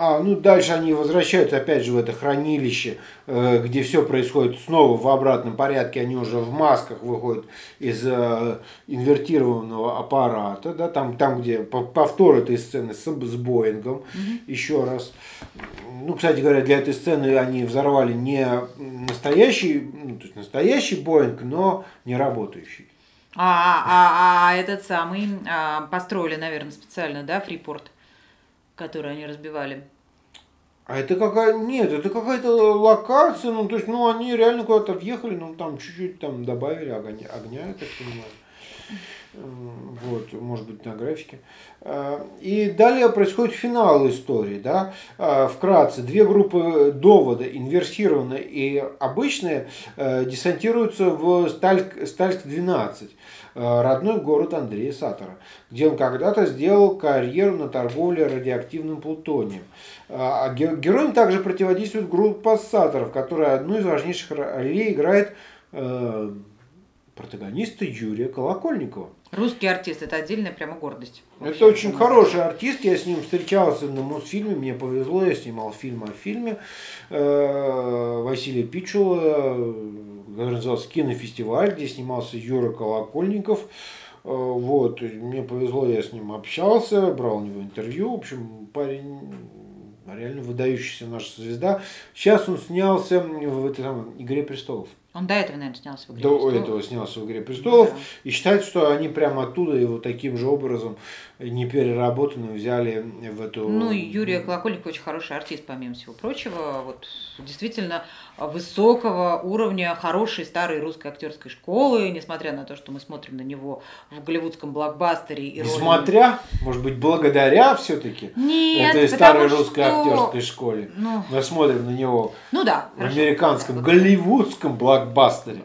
а, ну дальше они возвращаются опять же в это хранилище, э, где все происходит снова в обратном порядке. Они уже в масках выходят из э, инвертированного аппарата, да, там, там где повтор этой сцены с, с Боингом угу. еще раз. Ну, кстати говоря, для этой сцены они взорвали не настоящий, ну, то есть настоящий Боинг, но не работающий. А, а, а этот самый а, построили, наверное, специально, да, Фрипорт? Которые они разбивали. А это какая нет, это какая-то локация, ну то есть, ну они реально куда-то въехали, ну там чуть-чуть там добавили огня, огня, я так понимаю. Вот, может быть, на графике. А, и далее происходит финал истории. Да? А, вкратце, две группы довода, инверсированные и обычные, э, десантируются в Стальск-12 Э, родной город Андрея Сатора, где он когда-то сделал карьеру на торговле радиоактивным плутонием. Э, а героям также противодействует группа Саторов, которая одну из важнейших ролей играет э, протагониста Юрия Колокольникова. Русский артист, это отдельная прямо гордость. Это очень хороший артист, я с ним встречался на Мосфильме, мне повезло, я снимал фильм о фильме э, Василия Пичула, который назывался «Кинофестиваль», где снимался Юра Колокольников. Э, вот, мне повезло, я с ним общался, брал у него интервью. В общем, парень реально выдающаяся наша звезда. Сейчас он снялся в этой самой «Игре престолов». Он до этого, наверное, снялся в «Игре До престолов». этого снялся в «Игре престолов». Да. И считается, что они прямо оттуда его таким же образом, не переработанную, взяли в эту... Ну, и Юрия Колокольникова очень хороший артист, помимо всего прочего. Вот действительно высокого уровня, хорошей старой русской актерской школы, несмотря на то, что мы смотрим на него в голливудском блокбастере. И роли- Несмотря, может быть, благодаря все-таки Нет, этой старой русской что- актерской школе. Ну, Мы смотрим на него ну да, в хорошо. американском, Да, голливудском блокбастере.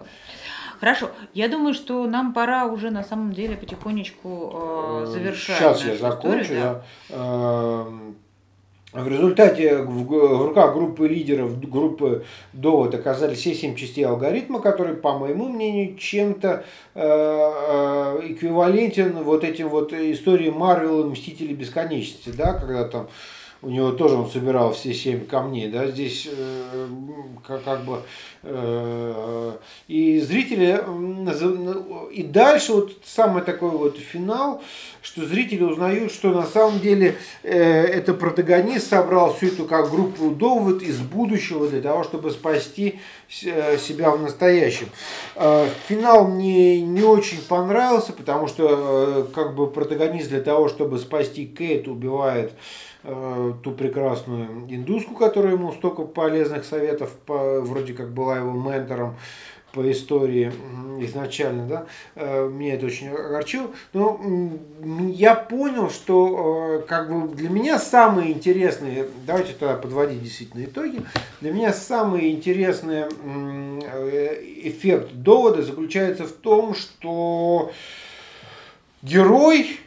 Хорошо, я думаю, что нам пора уже на самом деле потихонечку э, завершать. Сейчас я закончу. историю, да. я, эм, в результате в, руках группы лидеров, группы Довод оказались все семь частей алгоритма, который, по моему мнению, чем-то э, э, эквивалентен вот этим вот истории Марвел и Мстители Бесконечности, да, когда там у него тоже он собирал все семь камней, да, здесь э, как, как бы э, и зрители назов- и дальше вот самый такой вот финал, что зрители узнают, что на самом деле э, это протагонист собрал всю эту как группу довод из будущего для того, чтобы спасти э, себя в настоящем. Э, Финал мне не очень понравился, потому что э, как бы протагонист для того, чтобы спасти Кейт, убивает ту прекрасную индуску, которая ему столько полезных советов, по- вроде как была его ментором по истории изначально, да, Э, меня это очень огорчило. Но я понял, что э, как бы для меня самые интересные, давайте тогда подводить действительно итоги, для меня самый интересный э, эффект довода заключается в том, что герой,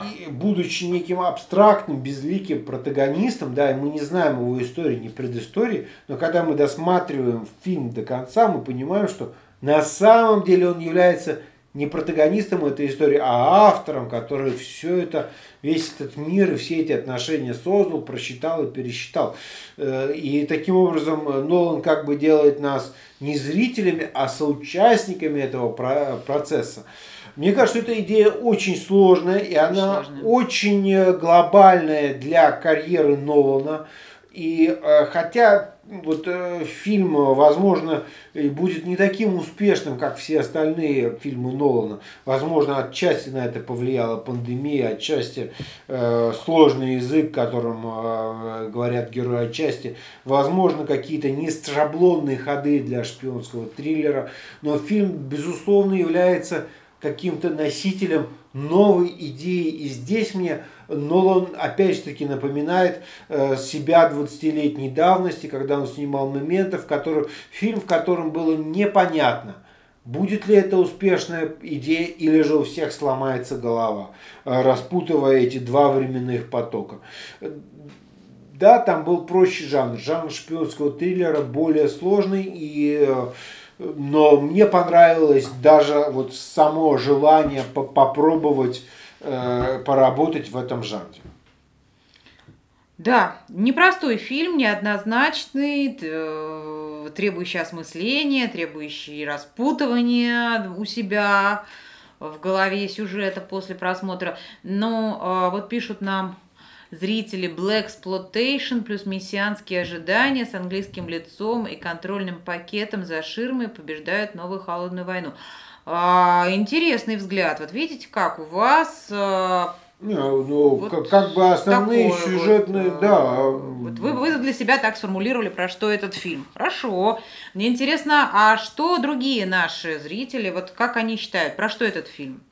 и будучи неким абстрактным, безликим протагонистом, да, и мы не знаем его истории, ни предыстории, но когда мы досматриваем фильм до конца, мы понимаем, что на самом деле он является не протагонистом этой истории, а автором, который все это, весь этот мир и все эти отношения создал, просчитал и пересчитал. Э, И таким образом э, Нолан как бы делает нас не зрителями, а соучастниками этого про- процесса. Мне кажется, эта идея очень сложная, и она Сложная. очень э, глобальная для карьеры Нолана. И э, хотя вот э, фильм, возможно, будет не таким успешным, как все остальные фильмы Нолана. Возможно, отчасти на это повлияла пандемия, отчасти э, сложный язык, которым э, говорят герои отчасти. Возможно, какие-то нешаблонные ходы для шпионского триллера. Но фильм, безусловно, является каким-то носителем новой идеи. И здесь мне Нолан опять же таки напоминает э, себя 20-летней давности, когда он снимал моменты, в которых, фильм, в котором было непонятно, будет ли это успешная идея или же у всех сломается голова, э, распутывая эти два временных потока. Да, там был проще жанр. Жанр шпионского триллера более сложный и э, но мне понравилось даже вот само желание по- попробовать э, поработать в этом жанре. Да, непростой фильм, неоднозначный, э, требующий осмысления, требующий распутывания у себя в голове сюжета после просмотра. Но э, вот пишут нам зрители Black Exploitation плюс мессианские ожидания с английским лицом и контрольным пакетом за ширмой побеждают новую холодную войну. А, интересный взгляд. Вот видите, как у вас э, Не, ну, Вот как, как бы основные такое вот, сюжетные, э, да. Вот вы, вы для себя так сформулировали, про что этот фильм. Хорошо. Мне интересно, а что другие наши зрители, вот как они считают, про что этот фильм?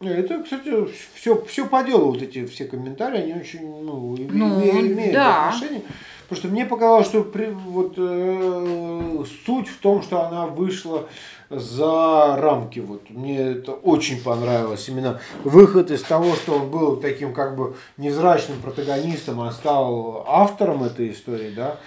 Это, кстати, все, все по делу, вот эти все комментарии, они очень, ну, Ну, имеют да. отношение. Потому что мне показалось, что при, вот, э, суть в том, что она вышла за рамки. Вот. Мне это очень понравилось. Именно выход из того, что он был таким как бы невзрачным протагонистом, а стал автором этой истории, да,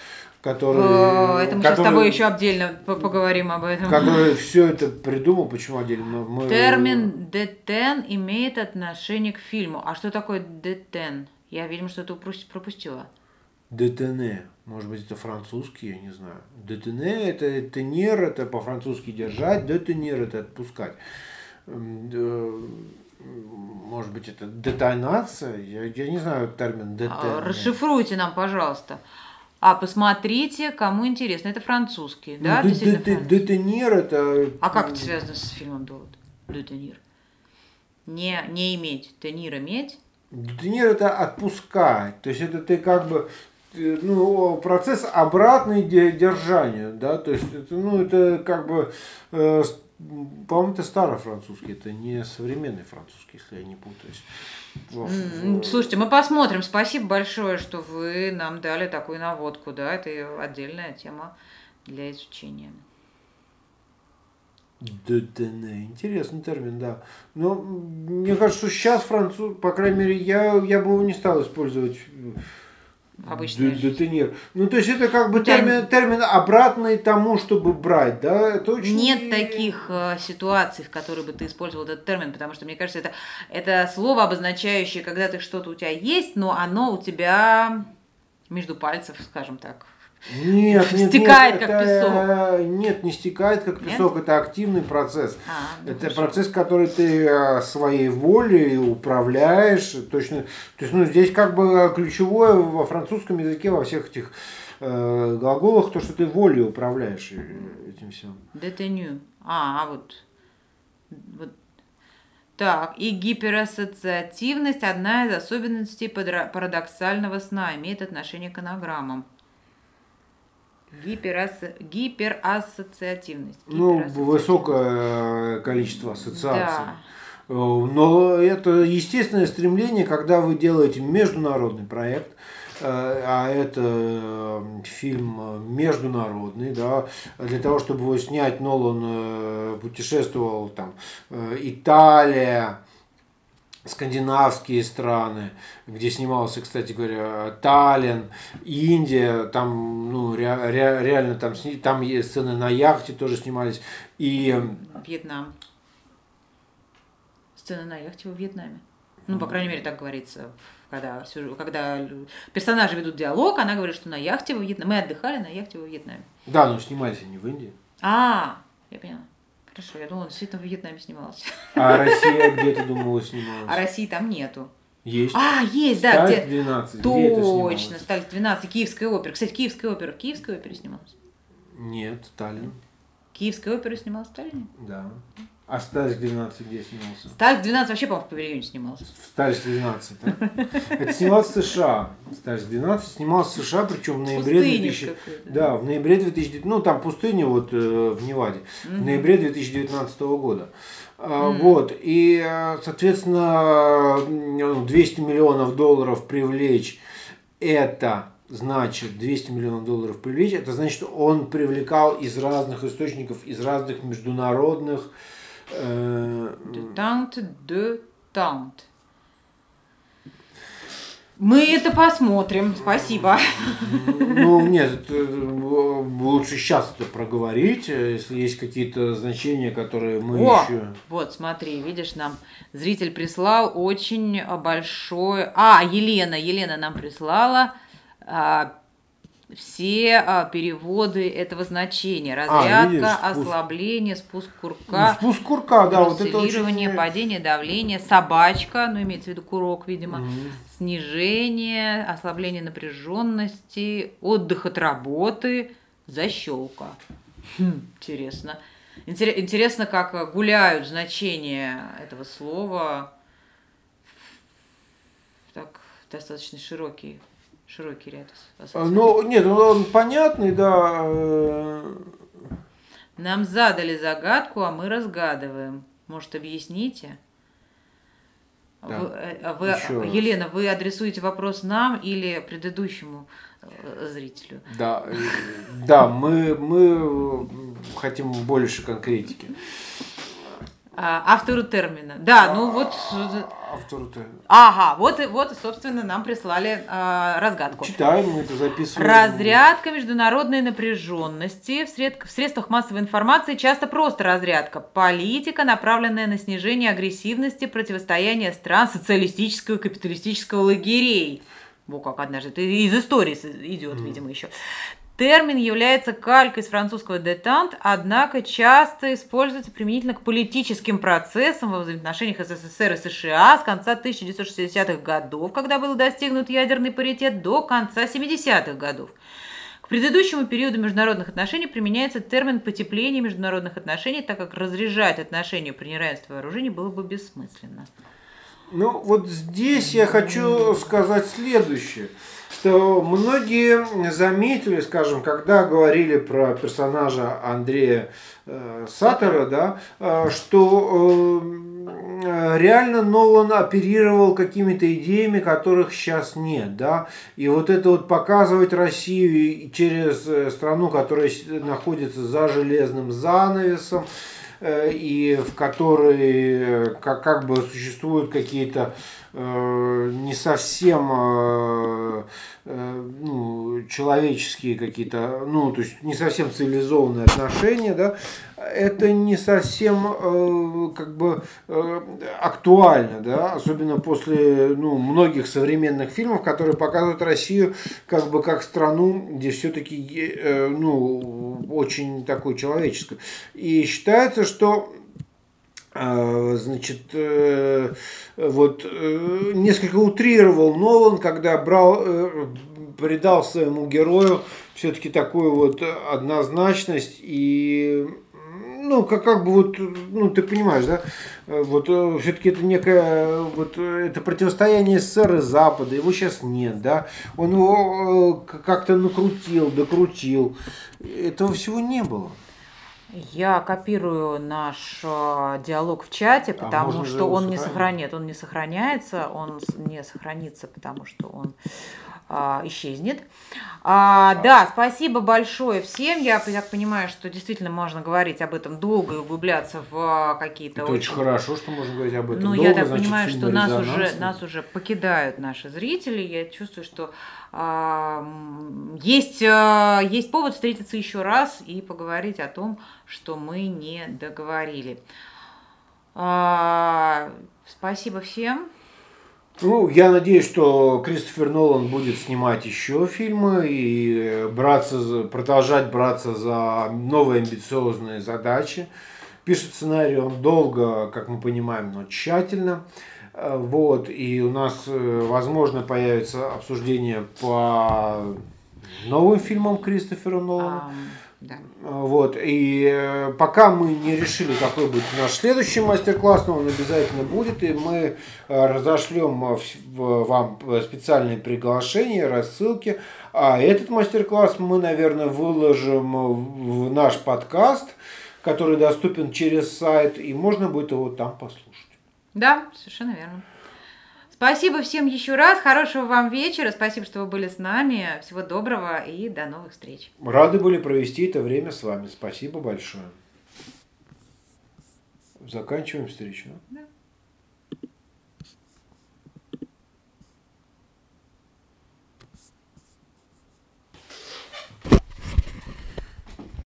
который... Э, Это мы сейчас с который- тобой еще отдельно по- поговорим об этом. Который все это придумал, почему отдельно? Мы- мы- Термин D10 имеет отношение к фильму. А что такое D10? Я, видимо, что-то пропустила. Детене. Может быть, это французский, я не знаю. Детене это тенер, это по-французски держать, детенер это отпускать. Э, Может быть, это детонация? Я, я не знаю термин детен. Расшифруйте нам, пожалуйста. А, посмотрите, кому интересно. Это французский, Ну, да? де- действительно де-. Детенир это... А как это связано с фильмом Довод? Детенир. Не, не иметь, тенир иметь. Детенир это отпускать. То есть это ты как бы э, ну, процесс обратный де- держанию, да, то есть это, ну, это как бы, э, по-моему, это старофранцузский, это не современный французский, если я не путаюсь. Слушайте, мы посмотрим. Спасибо большое, что вы нам дали такую наводку, да, это отдельная тема для изучения. Детене. Интересный термин, да. Но м, мне кажется, что сейчас француз, по крайней мере, я, я бы его не стал использовать. Обычной де- жизни. детенир. Ну, то есть это как бы термин, термин обратный тому, чтобы брать, да? Это очень... Нет таких э, ситуаций, в которых бы ты использовал этот термин, потому что, мне кажется, это, это слово, обозначающее, когда ты что-то у тебя есть, но оно у тебя между пальцев, скажем так. Нет, нет, Стекает, нет, как это, Нет, не стекает, как Нет? песок. Это активный процесс. А, ну Это хорошо. процесс, который ты э, своей волей управляешь. Точно. То есть, ну, здесь как бы ключевое во французском языке, во всех этих э, глаголах, то, что ты волей управляешь э, этим всем. Детеню. А, а вот. вот. Так, и гиперассоциативность – одна из особенностей парадоксального сна, имеет отношение к анаграммам. Гиперасо- Гиперассоциативность. Ну, Гиперассоциативность. высокое э, количество ассоциаций. Да. Э, Но это естественное стремление, когда вы делаете международный проект, э, а это э, фильм международный, да, для того, чтобы его снять, Нолан путешествовал там Италия, скандинавские страны, где снимался, кстати говоря, Таллин, Индия, там, ну, ре- ре- реально там, там есть сцены на яхте тоже снимались, и Вьетнам. Сцена на яхте во Вьетнаме. Ну, по крайней мере, так говорится. Когда, когда персонажи ведут диалог, она говорит, что на яхте во Вьетнаме. Мы отдыхали на яхте во Вьетнаме. да, но снимались они в Индии. А, я поняла. Хорошо, я думала, действительно в Вьетнаме *laughs* снималась. А Россия где ты думала А снималась? России там нету. Есть. А, есть, да, Сталь где... 12. Где это Точно? Сталь 12, Киевская опера. Кстати, Киевская опера. В Киевской опере снималась. Нет, Таллин. Киевская опера снималась в Сталине. Да. А Сталь 12 где снимался? Сталь 12 вообще, по-моему, в павильоне снимался. В Сталь 12, да? Это снимался в США. Сталь 12 снимался в США, причем в ноябре Пустыня 2000... какой-то. Да, в ноябре 2019, ну там пустыня вот э, в Неваде, в ноябре 2019 года. А, Вот, и, э, соответственно, м, 200 миллионов долларов привлечь, это значит, 200 миллионов долларов привлечь, это значит, что он привлекал из разных источников, из разных международных э, Тант де тант. Мы это посмотрим. Спасибо. Ну, нет, это, э, лучше сейчас это проговорить, э, если есть какие-то значения, которые мы О, еще... вот, смотри, видишь, нам зритель прислал очень большой... А, Елена, Елена нам прислала а, все а, переводы этого значения. Разрядка, видишь, спуск. ослабление, спуск Ну, курка, спуск курка, да, вот это очень... падение давления, собачка, ну, имеется в виду курок, видимо, Мгм. снижение, ослабление напряженности, отдых от работы, защелка. Хм, интересно. Интере- Интересно, как гуляют значения этого слова. Так, достаточно широкий, широкий ряд. Ассоциаций. Ну, нет, он, он понятный, да. э, Нам задали загадку, а мы разгадываем. Может, объясните? Да. Вы, э, а вы- Еще раз. Елена, вы адресуете вопрос нам или предыдущему э, зрителю? Да, да, мы, мы хотим больше конкретики. А, автору термина. Да, ну вот. э, Автору-то... Ага, вот, и- вот, собственно, нам прислали а, разгадку. Читаем, мы это записываем. Разрядка международной напряженности в, сред- в средствах массовой информации часто просто разрядка. Политика, направленная на снижение агрессивности противостояния стран социалистического и капиталистического лагерей. Во как однажды. Это из истории идет, видимо, еще. Термин является калькой из французского детант, однако часто используется применительно к политическим процессам во взаимоотношениях СССР и США с конца 1960-х годов, когда был достигнут ядерный паритет, до конца 70-х годов. К предыдущему периоду международных отношений применяется термин потепление международных отношений, так как разряжать отношения при неравенстве вооружений было бы бессмысленно. Ну, вот здесь я хочу сказать следующее что многие заметили, скажем, когда говорили про персонажа Андрея э, Саттера, да, э, что э, реально Нолан оперировал какими-то идеями, которых сейчас нет, да, и вот это вот показывать Россию через страну, которая находится за железным занавесом, и в которой как, как бы существуют какие-то Э, не совсем э, э, ну, человеческие какие-то, ну, то есть не совсем цивилизованные отношения, да, это не совсем как бы актуально, да, особенно после ну, многих современных фильмов, которые показывают Россию как бы как страну, где все-таки ну, очень такой человеческую. И считается, что значит, э, вот э, несколько утрировал Нолан, когда брал, э, придал своему герою все-таки такую вот однозначность и ну, как, как бы вот, ну, ты понимаешь, да, вот все-таки это некое, вот это противостояние СССР и Запада, его сейчас нет, да, он его как-то накрутил, докрутил, этого всего не было. Я копирую наш э, диалог в чате, а потому а что он не сохранит, он не сохраняется, он не сохранится, потому что он а, исчезнет. А, да, спасибо большое всем. Я так понимаю, что действительно можно говорить об этом долго и углубляться в а, какие-то. Это очень, очень хорошо, что можно говорить об этом. Ну, долго, я так значит, понимаю, что нас уже нас уже покидают наши зрители. Я чувствую, что есть, а, есть повод встретиться еще раз и поговорить о том, что мы не договорили. А, спасибо всем. Ну, я надеюсь, что Кристофер Нолан будет снимать еще фильмы и браться за, продолжать браться за новые амбициозные задачи. Пишет сценарий он долго, как мы понимаем, но тщательно. Э, вот, и у нас, э, возможно, появится обсуждение по новым фильмам Кристофера Нолана. Um, да. Вот, и э, пока мы не решили, какой будет наш следующий мастер-класс, но он обязательно будет, и мы разошлем вам специальные приглашения, рассылки. А этот мастер-класс мы, наверное, выложим в наш подкаст, который доступен через сайт, и можно будет его там послушать. Да, совершенно верно. Спасибо всем еще раз. Хорошего вам вечера. Спасибо, что вы были с нами. Всего доброго и до новых встреч. Рады были провести это время с вами. Спасибо большое. Заканчиваем встречу. Да.